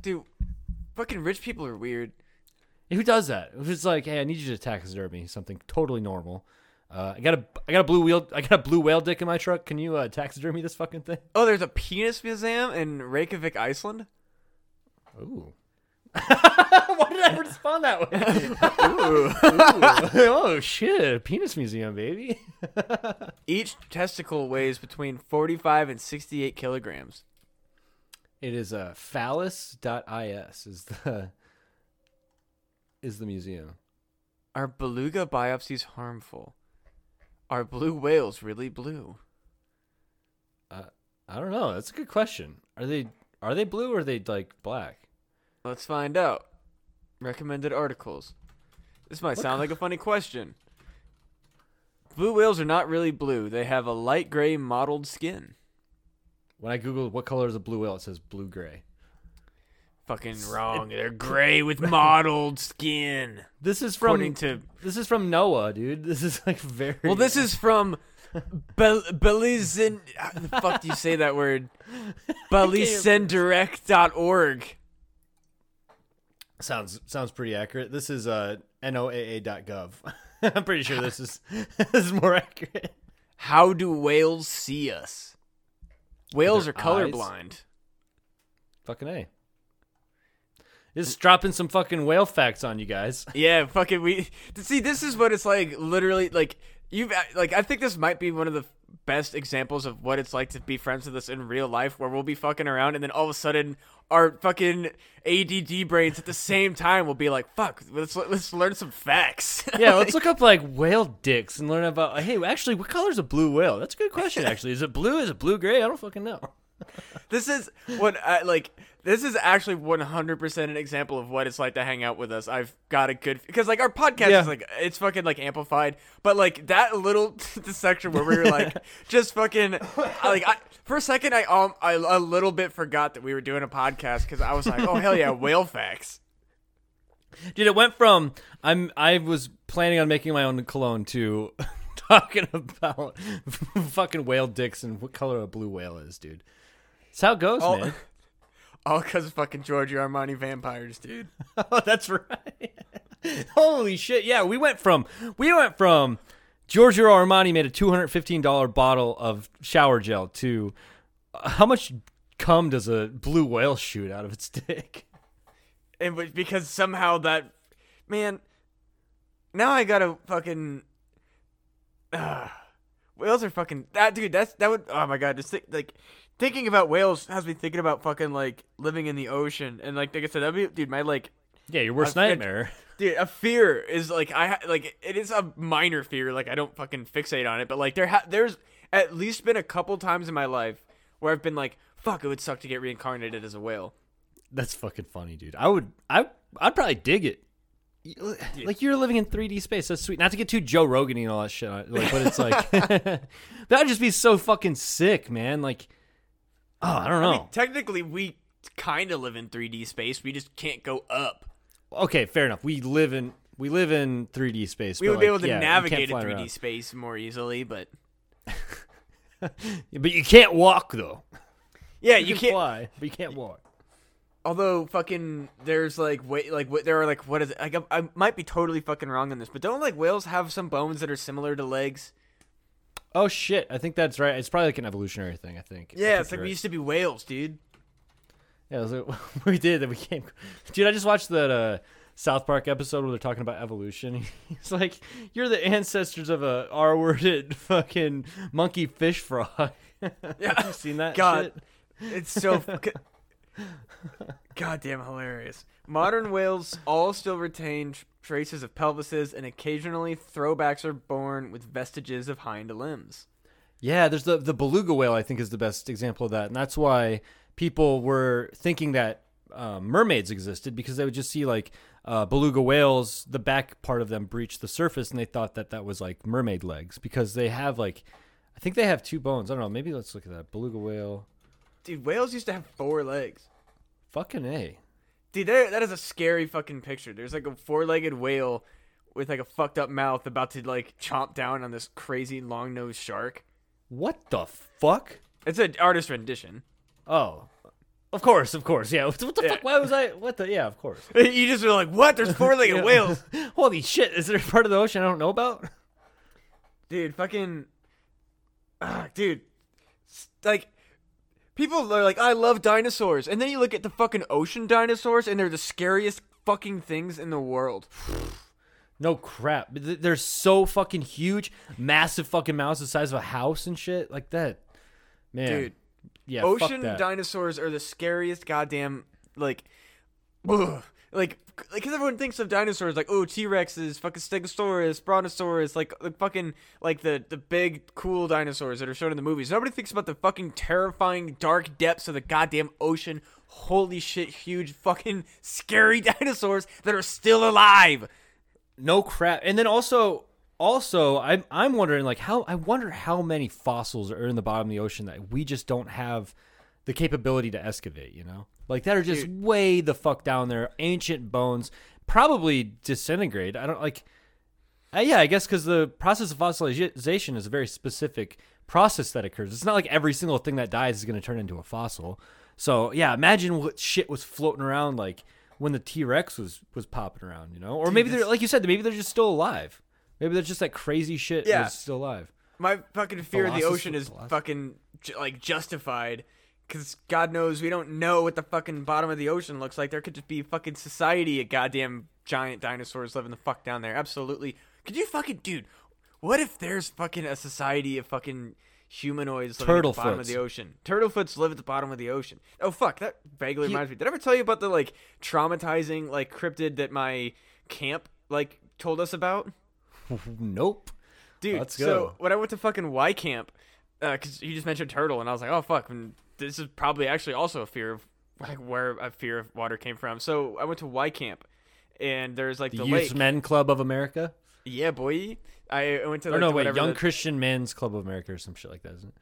Dude, fucking rich people are weird. Who does that? It's like, hey, I need you to taxidermy something totally normal. Uh, I got a, I got a blue wheel, I got a blue whale dick in my truck. Can you uh, taxidermy this fucking thing? Oh, there's a penis museum in Reykjavik, Iceland. Ooh. Why did I respond that way? Ooh. oh shit! Penis museum, baby. Each testicle weighs between 45 and 68 kilograms. It is a uh, phallus.is is the is the museum? Are beluga biopsies harmful? Are blue whales really blue? Uh, I don't know. That's a good question. Are they are they blue or are they like black? Let's find out. Recommended articles. This might sound like a funny question. Blue whales are not really blue. They have a light gray mottled skin. When I googled what color is a blue whale, it says blue gray. Fucking wrong. They're gray with mottled skin. This is from According to this is from NOAA, dude. This is like very Well, this is from Bel-. How the fuck do you say that word? BelizenDirect.org. sounds sounds pretty accurate. This is uh noaa.gov. I'm pretty sure this is this is more accurate. How do whales see us? Whales are their eyes? colorblind. Fucking a. Just dropping some fucking whale facts on you guys. Yeah, fucking we see. This is what it's like. Literally, like you've uh, like. I think this might be one of the best examples of what it's like to be friends with us in real life, where we'll be fucking around, and then all of a sudden, our fucking ADD brains at the same time will be like, "Fuck, let's let's learn some facts." Yeah, let's look up like whale dicks and learn about. Hey, actually, what color is a blue whale? That's a good question. Actually, is it blue? Is it blue gray? I don't fucking know. This is what I like. This is actually 100% an example of what it's like to hang out with us. I've got a good because like our podcast Yeah. is like it's fucking like amplified, but like that little the section where we were like just fucking I, like I, for a second I um I a little bit forgot that we were doing a podcast because I was like oh hell yeah whale facts. Dude, it went from I'm I was planning on making my own cologne to talking about fucking whale dicks and what color a blue whale is, dude. That's how it goes, Oh. man. All because of fucking Giorgio Armani vampires, dude. Oh, that's right. Holy shit! Yeah, we went from we went from Giorgio Armani made a two hundred fifteen dollar bottle of shower gel to uh, how much cum does a blue whale shoot out of its dick? and because somehow that man now i gotta fucking uh, whales are fucking that dude that's that would oh my god just think, like thinking about whales has me thinking about fucking like living in the ocean and like like i said that'd be dude my like Yeah, your worst I- nightmare. dude a fear is like i like it is a minor fear like i don't fucking fixate on it but like there ha- there's at least been a couple times in my life where i've been like fuck it would suck to get reincarnated as a whale That's fucking funny, dude. I would I I'd probably dig it. Like you're living in 3D space. That's sweet. Not to get too Joe Rogan and all that shit. Like, but it's like that'd just be so fucking sick, man. Like, oh, I don't know. I mean, technically, we kind of live in 3D space. We just can't go up. okay, fair enough. We live in we live in 3D space. We would be able to yeah, navigate in 3D around. space more easily, but but you can't walk though. yeah, You, you can can't. fly, but you can't walk. Although fucking, there's like wait, like what there are like what is it? Like I, I might be totally fucking wrong on this, but don't like whales have some bones that are similar to legs? Oh shit! I think that's right. It's probably like an evolutionary thing. I think. I Yeah, think it's like we right. used to be whales, dude. Yeah, like, we did. That we came. Dude, I just watched that uh, South Park episode where they're talking about evolution. He's like, "You're the ancestors of a R-worded fucking monkey fish frog." Yeah. Have you seen that? God. shit? It's so goddamn hilarious. Modern whales all still retain tr- traces of pelvises, and occasionally throwbacks are born with vestiges of hind limbs. Yeah, there's the the beluga whale. I think is the best example of that, and that's why people were thinking that uh, mermaids existed because they would just see like uh, beluga whales, the back part of them breached the surface, and they thought that that was like mermaid legs because they have like, I think they have two bones. I don't know. Maybe let's look at that beluga whale. Dude, whales used to have four legs. Fucking a. Dude, that is a scary fucking picture. There's like a four-legged whale with like a fucked up mouth about to like chomp down on this crazy long-nosed shark. What the fuck? It's an artist rendition. Oh, of course, of course. Yeah. What the Yeah. fuck? Why was I? What the? Yeah, of course. You just were like, "What? There's four-legged Yeah. whales." Holy shit! Is there a part of the ocean I don't know about? dude fucking ah, dude like people are like i love dinosaurs and then you look at the fucking ocean dinosaurs and they're the scariest fucking things in the world No crap. They're so fucking huge, massive fucking mouths the size of a house and shit like that. Man, dude yeah, fuck ocean dinosaurs are the scariest goddamn like ugh. Like because everyone thinks of dinosaurs like oh T-Rexes, fucking Stegosaurus, Brontosaurus, like the fucking like the the big cool dinosaurs that are shown in the movies. Nobody thinks about the fucking terrifying dark depths of the goddamn ocean. Holy shit, huge fucking scary dinosaurs that are still alive. no crap. And then also, also, I'm I'm wondering like how I wonder how many fossils are in the bottom of the ocean that we just don't have the capability to excavate. You know, like that are just Dude. way the fuck down there. Ancient bones, probably disintegrate. I don't like. Uh, yeah, I guess because the process of fossilization is a very specific process that occurs. It's not like every single thing that dies is going to turn into a fossil. So yeah, imagine what shit was floating around like when the T Rex was was popping around, you know? Or Dude, maybe they're like you said, maybe they're just still alive. Maybe they're just that crazy shit Yeah. is still alive. My fucking fear of the ocean is fucking like justified. Cause God knows we don't know what the fucking bottom of the ocean looks like. There could just be fucking society of goddamn giant dinosaurs living the fuck down there. Absolutely. Could you fucking dude? What if there's fucking a society of fucking humanoids living at the bottom of the ocean? Turtlefoots live at the bottom of the ocean. Oh fuck, that vaguely reminds me. Did I ever tell you about the like traumatizing like cryptid that my camp like told us about? nope. Dude, Let's go. so when I went to fucking Y camp, uh, because you just mentioned turtle, and I was like, oh fuck, and this is probably actually also a fear of like where a fear of water came from. So I went to Y camp, and there's like The, the, Youth lake. Men Club of America? Yeah, boy. I went to like or no, wait, Young the- Christian Men's Club of America or some shit like that, isn't it?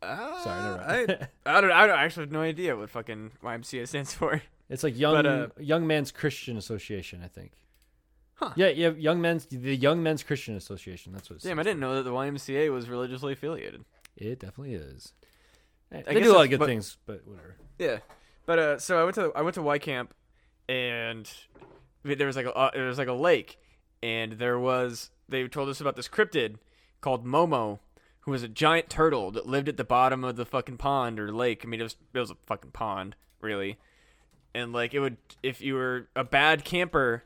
Uh, Sorry, never I. I don't. I don't I actually have no idea what fucking YMCA stands for. It's like Young But, uh, Young Men's Christian Association, I think. Huh. Yeah, yeah, Young Men's the Young Men's Christian Association. That's what it Damn, I didn't know that the YMCA was religiously affiliated. It definitely is. Hey, I they do a lot of good but- things, but whatever. Yeah, but uh, so I went to I went to Y camp, and there was like a uh, there was like a lake, and there was they told us about this cryptid called Momo, who was a giant turtle that lived at the bottom of the fucking pond or lake. I mean, it was it was a fucking pond, really, and like it would if you were a bad camper.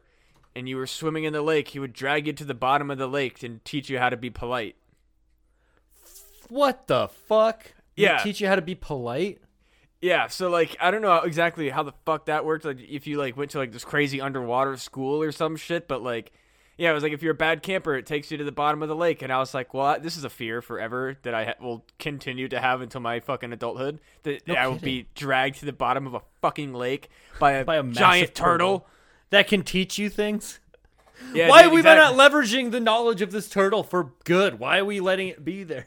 And you were swimming in the lake, he would drag you to the bottom of the lake and teach you how to be polite. What the fuck? They Yeah. teach you how to be polite. Yeah, so like I don't know exactly how the fuck that worked. Like if you like went to like this crazy underwater school or some shit, but like yeah, it was like if you're a bad camper, it takes you to the bottom of the lake, and I was like, well, this is a fear forever that I ha- will continue to have until my fucking adulthood. That No I will be dragged to the bottom of a fucking lake by a, By a giant turtle. turtle. That can teach you things. Yeah, Why dude, are we exactly. not leveraging the knowledge of this turtle for good? Why are we letting it be there?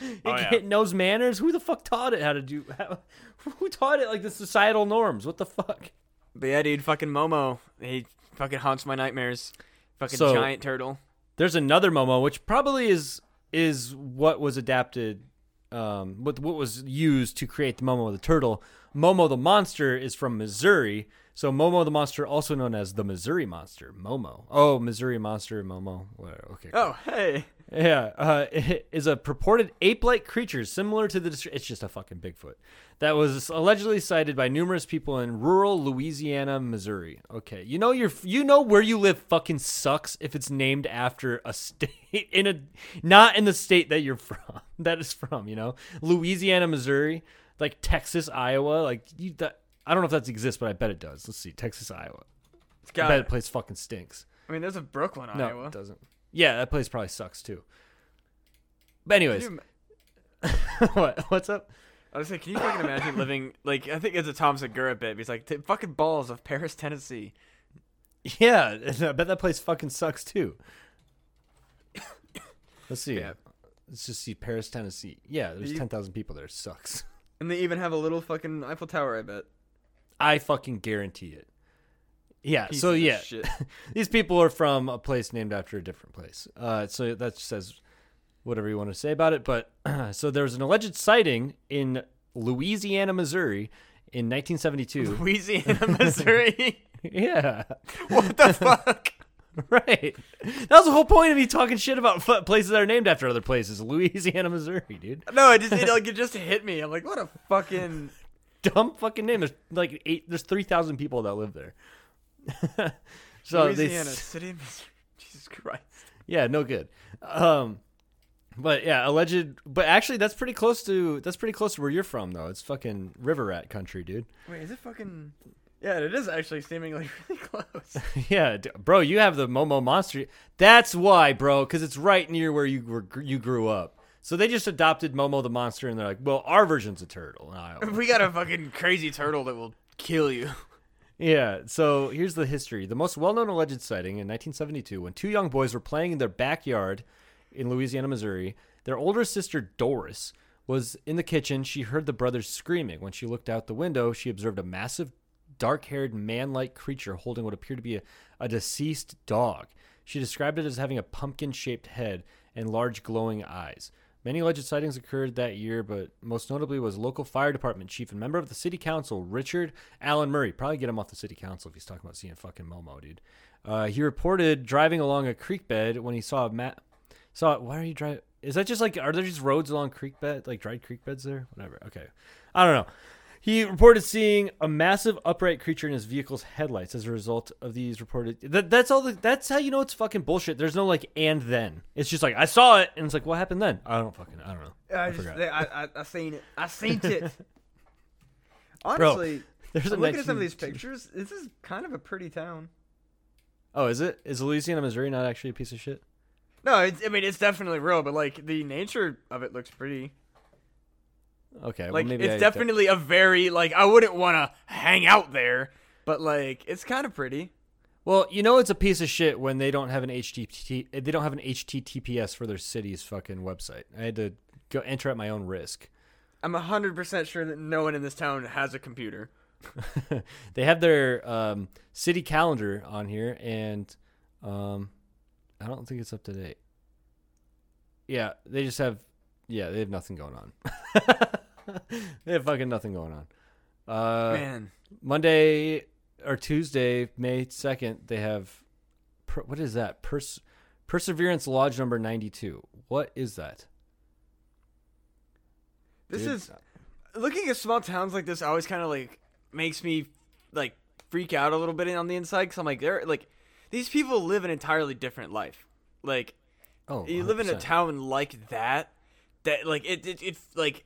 It, Oh, yeah. it knows manners. Who the fuck taught it how to do? How, who taught it like the societal norms? What the fuck? But yeah, dude, fucking Momo, he fucking haunts my nightmares. Fucking So- giant turtle. There's another Momo, which probably is is what was adapted, um, what what was used to create the Momo the turtle. Momo the monster is from Missouri, so Momo the monster, also known as the Missouri monster, Momo. Oh, Missouri monster, Momo. Okay. Oh, hey. Yeah, uh, it is a purported ape-like creature similar to the. It's just a fucking Bigfoot that was allegedly sighted by numerous people in rural Louisiana, Missouri. Okay, you know your you know where you live fucking sucks if it's named after a state in a not in the state that you're from. That is from you know Louisiana, Missouri, like Texas, Iowa. Like you, that, I don't know if that exists, but I bet it does. Let's see, Texas, Iowa. It's I got bet the place fucking stinks. I mean, there's a Brooklyn, No, Iowa. it doesn't. Yeah, that place probably sucks too. But anyways, you- what what's up? I was like, can you fucking imagine living like I think it's a Tom Segura bit. He's like, "T- fucking balls of Paris, Tennessee. Yeah, I bet that place fucking sucks too. Let's see. Yeah. Let's just see Paris, Tennessee. Yeah, there's You- ten thousand people there. Sucks. And they even have a little fucking Eiffel Tower. I bet. I fucking guarantee it. Yeah. Pieces so yeah, these people are from a place named after a different place. Uh, so that says whatever you want to say about it. But so there was an alleged sighting in Louisiana, Missouri, in 1972. Louisiana, Missouri. yeah. what the fuck? Right. That was the whole point of me talking shit about places that are named after other places. Louisiana, Missouri, dude. No, it just it, like it just hit me. I'm like, what a fucking. Dumb fucking name. There's like eight. There's three thousand people that live there. so they, Louisiana City, Missouri. Jesus Christ. yeah, no good. Um, but yeah, alleged. But actually, that's pretty close to that's pretty close to where you're from, though. It's fucking river rat country, dude. Wait, is it fucking? Yeah, it is actually seemingly really close. yeah, d- bro, you have the Momo monster. That's why, bro, because it's right near where you were, you grew up. So they just adopted Momo the monster, and they're like, well, our version's a turtle. we got a fucking crazy turtle that will kill you. Yeah, so here's the history. The most well known alleged sighting in 1972 when two young boys were playing in their backyard in Louisiana, Missouri. Their older sister, Doris, was in the kitchen. She heard the brothers screaming. When she looked out the window, she observed a massive, dark haired, man like creature holding what appeared to be a, a deceased dog. She described it as having a pumpkin shaped head and large glowing eyes. Many alleged sightings occurred that year, but most notably was local fire department chief and member of the city council, Richard Allen Murray. Probably get him off the city council if he's talking about seeing fucking Momo, dude. Uh, he reported driving along a creek bed when he saw a mat. Saw why are you driving? Is that just like are there just roads along creek bed, like dried creek beds there? Whatever. Okay, I don't know. He reported seeing a massive upright creature in his vehicle's headlights as a result of these reported. That, that's all. The, that's how you know it's fucking bullshit. There's no like and then. It's just like I saw it and it's like what happened then? I don't fucking. I don't know. I, just- just, I, I, I seen it. I seen it. Bro, Honestly, There's a I'm looking at some of these pictures. This is kind of a pretty town. Oh, is it? Is Louisiana, Missouri not actually a piece of shit? No, it's, I mean it's definitely real, but like the nature of it looks pretty. Okay, well, Like maybe it's I- definitely a very like I wouldn't want to hang out there, but like it's kind of pretty. Well, you know it's a piece of shit when they don't have an HTTP. They don't have an HTTPS for their city's fucking website. I had to go enter at my own risk. I'm hundred percent sure that no one in this town has a computer. they have their um, city calendar on here, and um, I don't think it's up to date. Yeah, they just have. Yeah, they have nothing going on. they have fucking nothing going on. Uh, Man, Monday or Tuesday, May second, they have. Per, what is that? Pers- Perseverance Lodge number ninety two. What is that? this Dude, is looking at small towns like this. Always kind of like makes me like freak out a little bit on the inside because I'm like they're like these people live an entirely different life. Like Oh, you live in a town like that that like it it, it like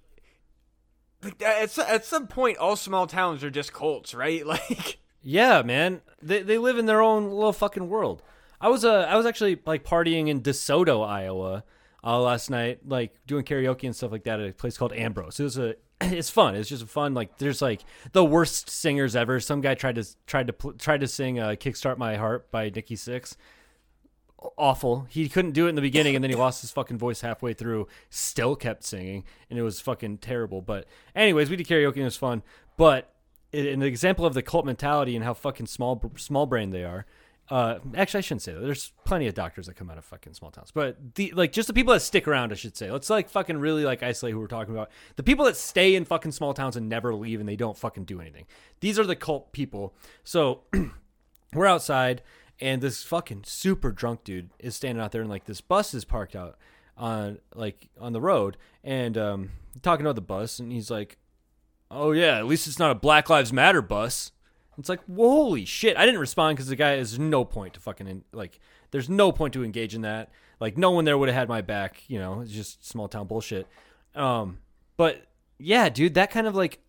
like at, at some point all small towns are just cults right like Yeah, man. They they live in their own little fucking world. I was uh I was actually like partying in DeSoto, Iowa, uh, last night, like doing karaoke and stuff like that at a place called Ambrose. It was a it's fun. It's just fun. Like there's like the worst singers ever. Some guy tried to tried to tried to sing uh, "Kickstart My Heart" by Nikki Sixx. Awful. He couldn't do it in the beginning, and then he lost his fucking voice halfway through. Still kept singing, and it was fucking terrible. But anyways, we did karaoke and it was fun. But an example of the cult mentality and how fucking small small brain they are. Uh, actually, I shouldn't say that. There's plenty of doctors that come out of fucking small towns, but the like just the people that stick around, I should say. Let's like fucking really like isolate who we're talking about. The people that stay in fucking small towns and never leave and they don't fucking do anything. These are the cult people. So we're outside and this fucking super drunk dude is standing out there and like this bus is parked out on like on the road. And um talking about the bus and he's like oh yeah at least it's not a black lives matter bus. It's like holy shit. I didn't respond because the guy has no point to fucking in, like there's no point to engage in that. Like no one there would have had my back you know it's just small town bullshit. Um but yeah dude that kind of like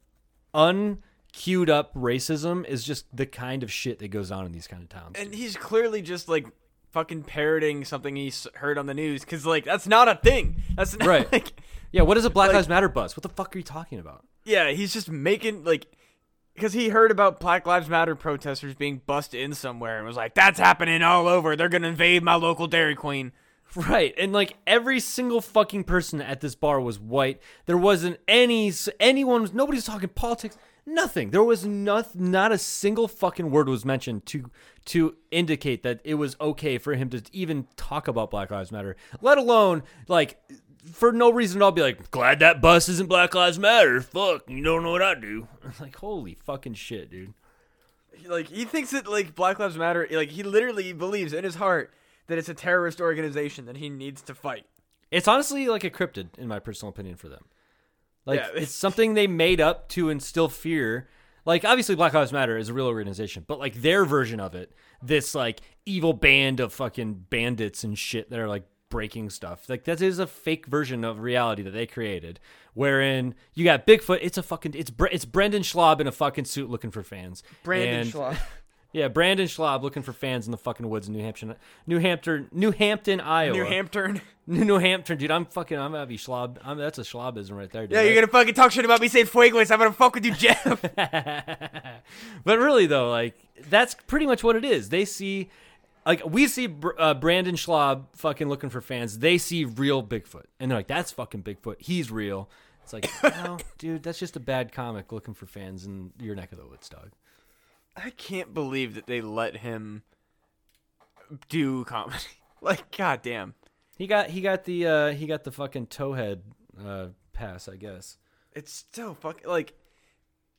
unqueued up racism is just the kind of shit that goes on in these kind of towns and he's clearly just like fucking parroting something he heard on the news because like that's not a thing that's not, Right. like Yeah, what is a Black Like- Lives Matter bus? What the fuck are you talking about? yeah he's just making like because he heard about black lives matter protesters being busted in somewhere and was like that's happening all over they're gonna invade my local dairy queen Right, and like every single fucking person at this bar was white. There wasn't any anyone. was Nobody's talking politics. Nothing. There was not not a single fucking word was mentioned to to indicate that it was okay for him to even talk about Black Lives Matter. Let alone like for no reason at all be like, glad that bus isn't Black Lives Matter. Fuck, you don't know what I do. Like holy fucking shit, dude. Like he thinks that like black lives matter like he literally believes in his heart that it's a terrorist organization that he needs to fight It's honestly like a cryptid, in my personal opinion, for them. Like Yeah, it's something they made up to instill fear. Like obviously, Black Lives Matter is a real organization, but like their version of it, this like evil band of fucking bandits and shit that are like breaking stuff. Like that is a fake version of reality that they created, wherein you got Bigfoot. It's a fucking it's Bre- it's Brendan Schaub in a fucking suit looking for fans. Brandon And- Schaub. Yeah, Brandon Schlob looking for fans in the fucking woods in New Hampshire, New Hampshire, New Hampton, Iowa. New Hampton. New, New Hampshire, dude. I'm fucking. I'm gonna be Schlob. I'm, that's a Schlobism right there, dude. Yeah, you're gonna fucking talk shit about me saying Fuegues. I'm gonna fuck with you, Jeff. but really though, like that's pretty much what it is. They see, like we see uh, Brandon Schlob fucking looking for fans. They see real Bigfoot, and they're like, "That's fucking Bigfoot. He's real." It's like, no, dude, that's just a bad comic looking for fans in your neck of the woods, dog. I can't believe that they let him do comedy. Like, goddamn. He got he got the uh, he got the fucking towhead uh, pass, I guess. It's so fucking like,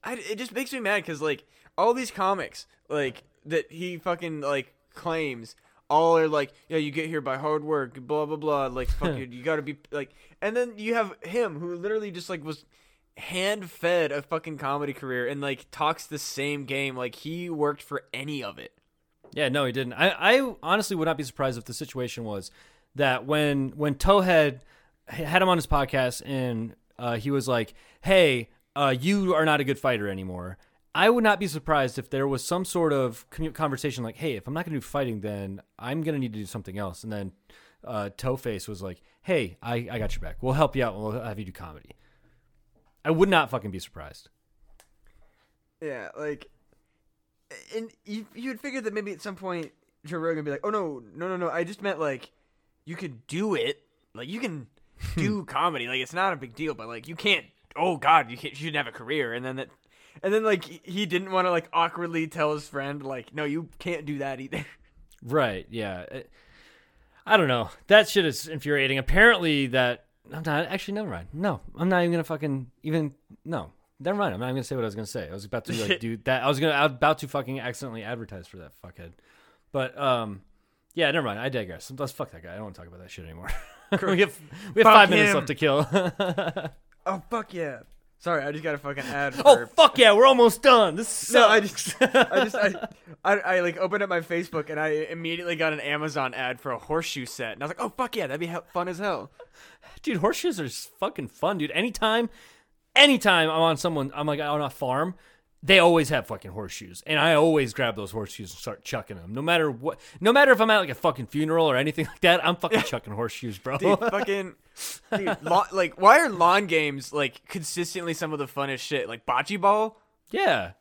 I it just makes me mad because like all these comics like that he fucking like claims all are like yeah you get here by hard work blah blah blah like fucking you you gotta be like and then you have him who literally just like was hand fed a fucking comedy career and like talks the same game like he worked for any of it Yeah, no, he didn't. I, I honestly would not be surprised if the situation was that when when Toehead had him on his podcast and uh, he was like, "Hey, uh, you are not a good fighter anymore." I would not be surprised if there was some sort of conversation like, "Hey, if I'm not going to do fighting, then I'm going to need to do something else." And then uh, Towface was like, "Hey, I, I got your back. We'll help you out. We'll have you do comedy." I would not fucking be surprised. Yeah, like, and you you would figure that maybe at some point Joe Rogan would be like, "Oh no, no, no, no! I just meant like, you could do it. Like, you can do comedy. Like, it's not a big deal. But like, you can't. Oh God, you can't. You shouldn't have a career." And then that, and then like he didn't want to like awkwardly tell his friend like, "No, you can't do that either." Right. Yeah. I don't know. That shit is infuriating. Apparently, that I'm not actually. Never mind. No, I'm not even gonna fucking even. No, never mind. I'm not even gonna say what I was gonna say. I was about to like do that. I was gonna. I was about to fucking accidentally advertise for that fuckhead. But um, yeah. Never mind. I digress. Let's fuck that guy. I don't want to talk about that shit anymore. we have we have Fuck five minutes left to kill. oh fuck yeah! Sorry, I just got a fucking ad. Oh, for, oh fuck yeah, we're almost done. This No, I just, I just, I, I, I like opened up my Facebook and I immediately got an Amazon ad for a horseshoe set, and I was like, "Oh fuck yeah, that'd be fun as hell." dude horseshoes are fucking fun dude anytime anytime i'm on someone i'm like on a farm they always have fucking horseshoes and i always grab those horseshoes and start chucking them no matter what no matter if i'm at like a fucking funeral or anything like that i'm fucking chucking horseshoes bro Dude, fucking, dude, lawn, like, why are lawn games like consistently some of the funnest shit? Like bocce ball. yeah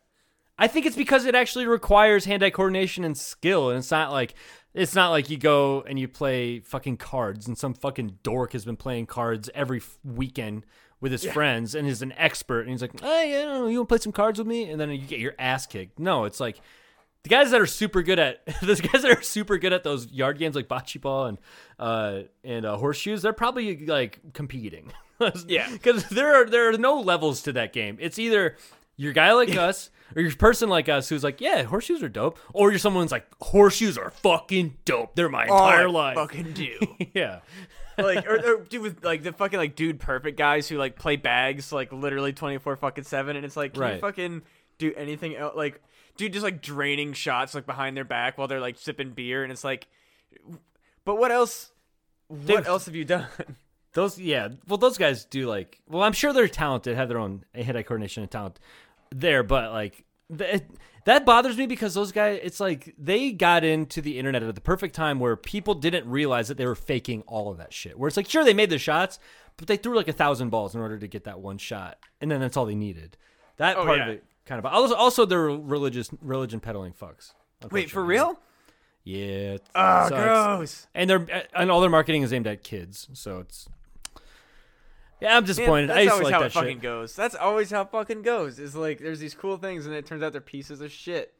i think it's because it actually requires hand-eye coordination and skill and it's not like it's not like you go and you play fucking cards and some fucking dork has been playing cards every f- weekend with his friends and is an expert and he's like, hey, you, know, you want to play some cards with me? And then you get your ass kicked. No, it's like the guys that are super good at those guys that are super good at those yard games like bocce ball and uh, and uh, horseshoes. They're probably like competing. Yeah. because there are there are no levels to that game. It's either you're a guy like us or you're a person like us who's like, yeah, horseshoes are dope, or you're someone who's like, horseshoes are fucking dope. They're my entire All I life. fucking do. yeah. Like, or, or dude with like the fucking like dude perfect guys who like play bags like literally twenty four fucking seven, and it's like, can you fucking do anything else? Like, dude, just like draining shots like behind their back while they're like sipping beer, and it's like, but what else? What They've- else have you done? Those yeah, well those guys do like well I'm sure they're talented, have their own hand-eye coordination and talent there, but like th- that bothers me because those guys it's like they got into the internet at the perfect time where people didn't realize that they were faking all of that shit. Where it's like sure they made the shots, but they threw like a thousand balls in order to get that one shot, and then that's all they needed. That Oh, part yeah. of it kind of also also they're religious religion peddling fucks. Wait, for real? Yeah. Oh, gross. and they're and all their marketing is aimed at kids, so it's yeah. I'm Man, disappointed. that's I used to always like how that it fucking goes. That's always how it fucking goes. Is like there's these cool things, and it turns out they're pieces of shit.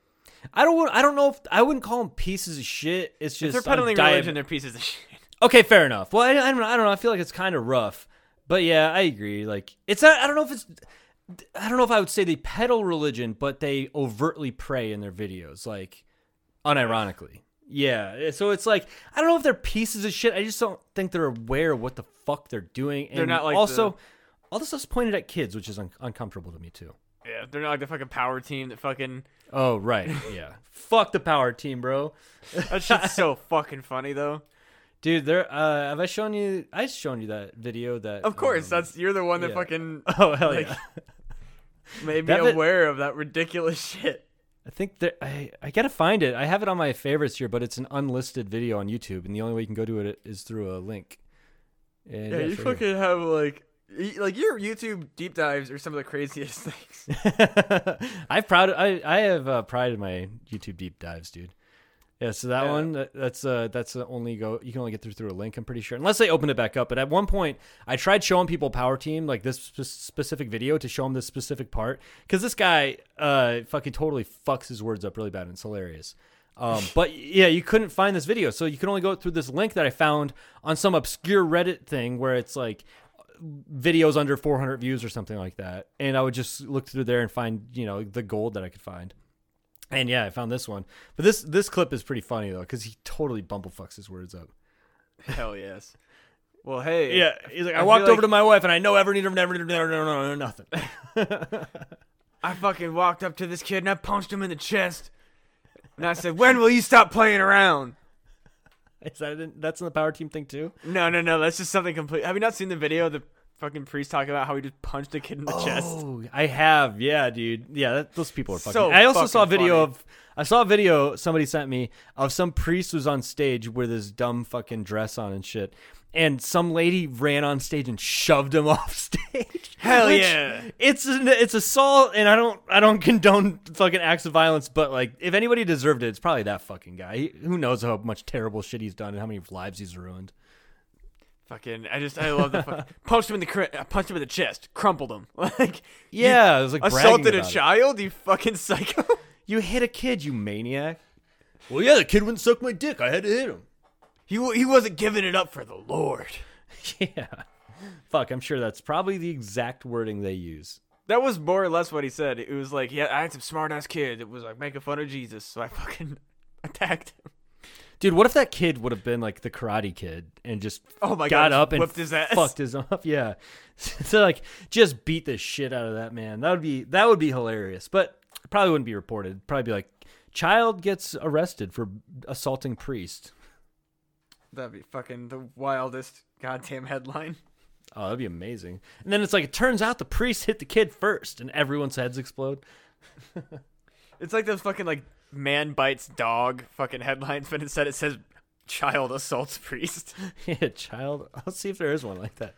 I don't. I don't know if I wouldn't call them pieces of shit. It's If just they're peddling I'm religion, they're pieces of shit. Okay, fair enough. Well, I, I don't. know. I don't know. I feel like it's kind of rough, but yeah, I agree. Like it's not. I don't know if it's. I don't know if I would say they peddle religion, but they overtly pray in their videos, like unironically. Yeah. So it's like I don't know if they're pieces of shit. I just don't think they're aware of what the fuck they're doing. And They're not like also the- all this stuff's pointed at kids, which is un- uncomfortable to me too. Yeah, they're not like the fucking power team that fucking. Oh right, yeah. Fuck the power team, bro. That shit's so fucking funny though. Dude, there. Uh, have I shown you? I shown you that video. That Of course, um, that's you're the one that yeah. fucking Oh hell like, yeah! made me That aware of that ridiculous shit. I think that I I gotta find it. I have it on my favorites here, but it's an unlisted video on YouTube, and the only way you can go to it is through a link. And Yeah, you fucking have like like your YouTube deep dives are some of the craziest things. I've proud. I I have uh, pride in my YouTube deep dives, dude. Yeah, so that Yeah. one that, that's uh that's the only go you can only get through through a link. I'm pretty sure, unless they open it back up. But at one point, I tried showing people Power Team like this spe- specific video to show them this specific part because this guy uh fucking totally fucks his words up really bad and it's hilarious. Um, but yeah, you couldn't find this video, so you can only go through this link that I found on some obscure Reddit thing where it's like videos under 400 views or something like that, and I would just look through there and find you know the gold that I could find. And yeah, I found this one. But this this clip is pretty funny though, because he totally bumblefucks his words up. Hell yes. Well, hey. Yeah, he's like, I, I walked over like- to my wife and I know every never never never never never nothing. I fucking walked up to this kid and I punched him in the chest. And I said, "When will you stop playing around?" Is that in, that's in the power team thing too? No, no, no. That's just something complete. Have you not seen the video of the fucking priest talking about how he just punched a kid in the chest? Oh, I have. Yeah, dude. Yeah, that, those people are fucking. So I also saw a video funny. of. I saw a video somebody sent me of some priest was on stage with his dumb fucking dress on and shit, and some lady ran on stage and shoved him off stage. Hell Which- yeah. It's an, it's assault, and I don't I don't condone fucking acts of violence, but like if anybody deserved it, it's probably that fucking guy. He, who knows how much terrible shit he's done and how many lives he's ruined. Fucking, I just, I love the fucking punched him in the, cr- I uh, punched him in the chest, crumpled him, like Yeah, it was like assaulted a about it. child. You fucking psycho. You hit a kid, you maniac. Well, yeah, the kid wouldn't suck my dick. I had to hit him. He he wasn't giving it up for the Lord. Yeah. Fuck, I'm sure that's probably the exact wording they use. That was more or less what he said. It was like, yeah, I had some smart ass kid that was like making fun of Jesus, so I fucking attacked him. Dude, what if that kid would have been like the karate kid and just Oh my got God, up and his ass. fucked his up? Yeah. so like just beat the shit out of that man. That would be that would be hilarious. But probably wouldn't be reported. Probably be like child gets arrested for assaulting priest. That'd be fucking the wildest goddamn headline. Oh, that'd be amazing. And then it's like it turns out the priest hit the kid first and everyone's heads explode. It's like those fucking like man bites dog fucking headlines, but instead it says child assaults priest. Yeah, child. I'll see if there is one like that.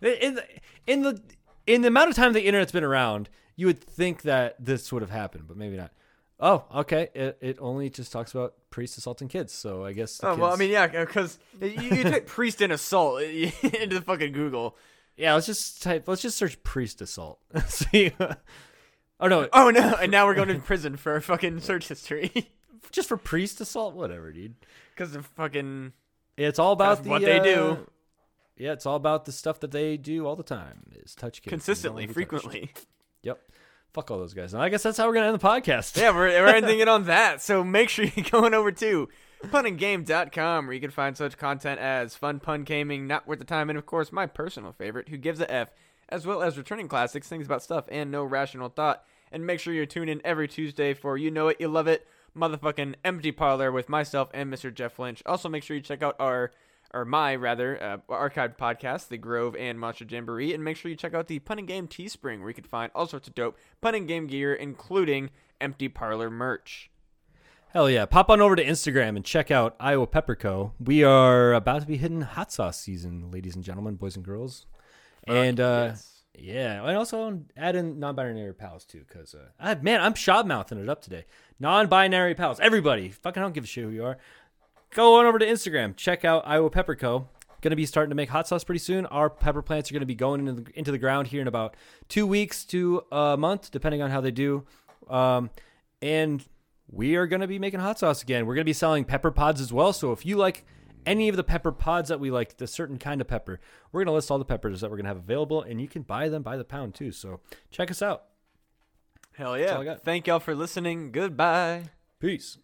In the, in the in the amount of time the internet's been around, you would think that this would have happened, but maybe not. Oh, okay. It, it only just talks about priests assaulting kids, so I guess. The Oh well, I mean, yeah, because you, you type priest and assault into the fucking Google. yeah. Let's just type. Let's just search priest assault. see. Oh no, Oh no! And now we're going to prison for fucking search history just for priest assault. Whatever, dude. because of fucking. It's all about the, what they uh, do. Yeah, it's all about the stuff that they do all the time. Is touch kids consistently, be touched. frequently. Yep. Fuck all those guys. And I guess that's how we're gonna end the podcast. Yeah, we're, we're ending it on that. So make sure you're going over to punandgame.com where you can find such content as fun pun gaming, not worth the time, and of course my personal favorite, Who Gives a F, as well as returning classics, things about stuff, and no rational thought. And make sure you tune in every Tuesday for You Know It, You Love It, motherfucking Empty Parlor with myself and Mr. Jeff Lynch. Also make sure you check out our or my rather uh, archived podcast, The Grove and Monster Jamboree, and make sure you check out the Pun and Game Teespring, where you can find all sorts of dope pun and game gear, including Empty Parlor merch. Hell yeah. Pop on over to Instagram and check out Iowa Pepper Co. We are about to be hitting hot sauce season, ladies and gentlemen, boys and girls. and uh yes. Yeah, and also add in non-binary pals too, because uh, I, man, I'm shot mouthing it up today. Non-binary pals, everybody, fucking, I don't give a shit who you are. Go on over to Instagram, check out Iowa Pepper Co. Going to be starting to make hot sauce pretty soon. Our pepper plants are going to be going into the, into the ground here in about two weeks to a month, depending on how they do. Um, and we are going to be making hot sauce again. We're going to be selling pepper pods as well. So if you like any of the pepper pods that we like, the certain kind of pepper, we're going to list all the peppers that we're going to have available, and you can buy them by the pound too. So check us out. Hell yeah. Thank y'all for listening. Goodbye. Peace.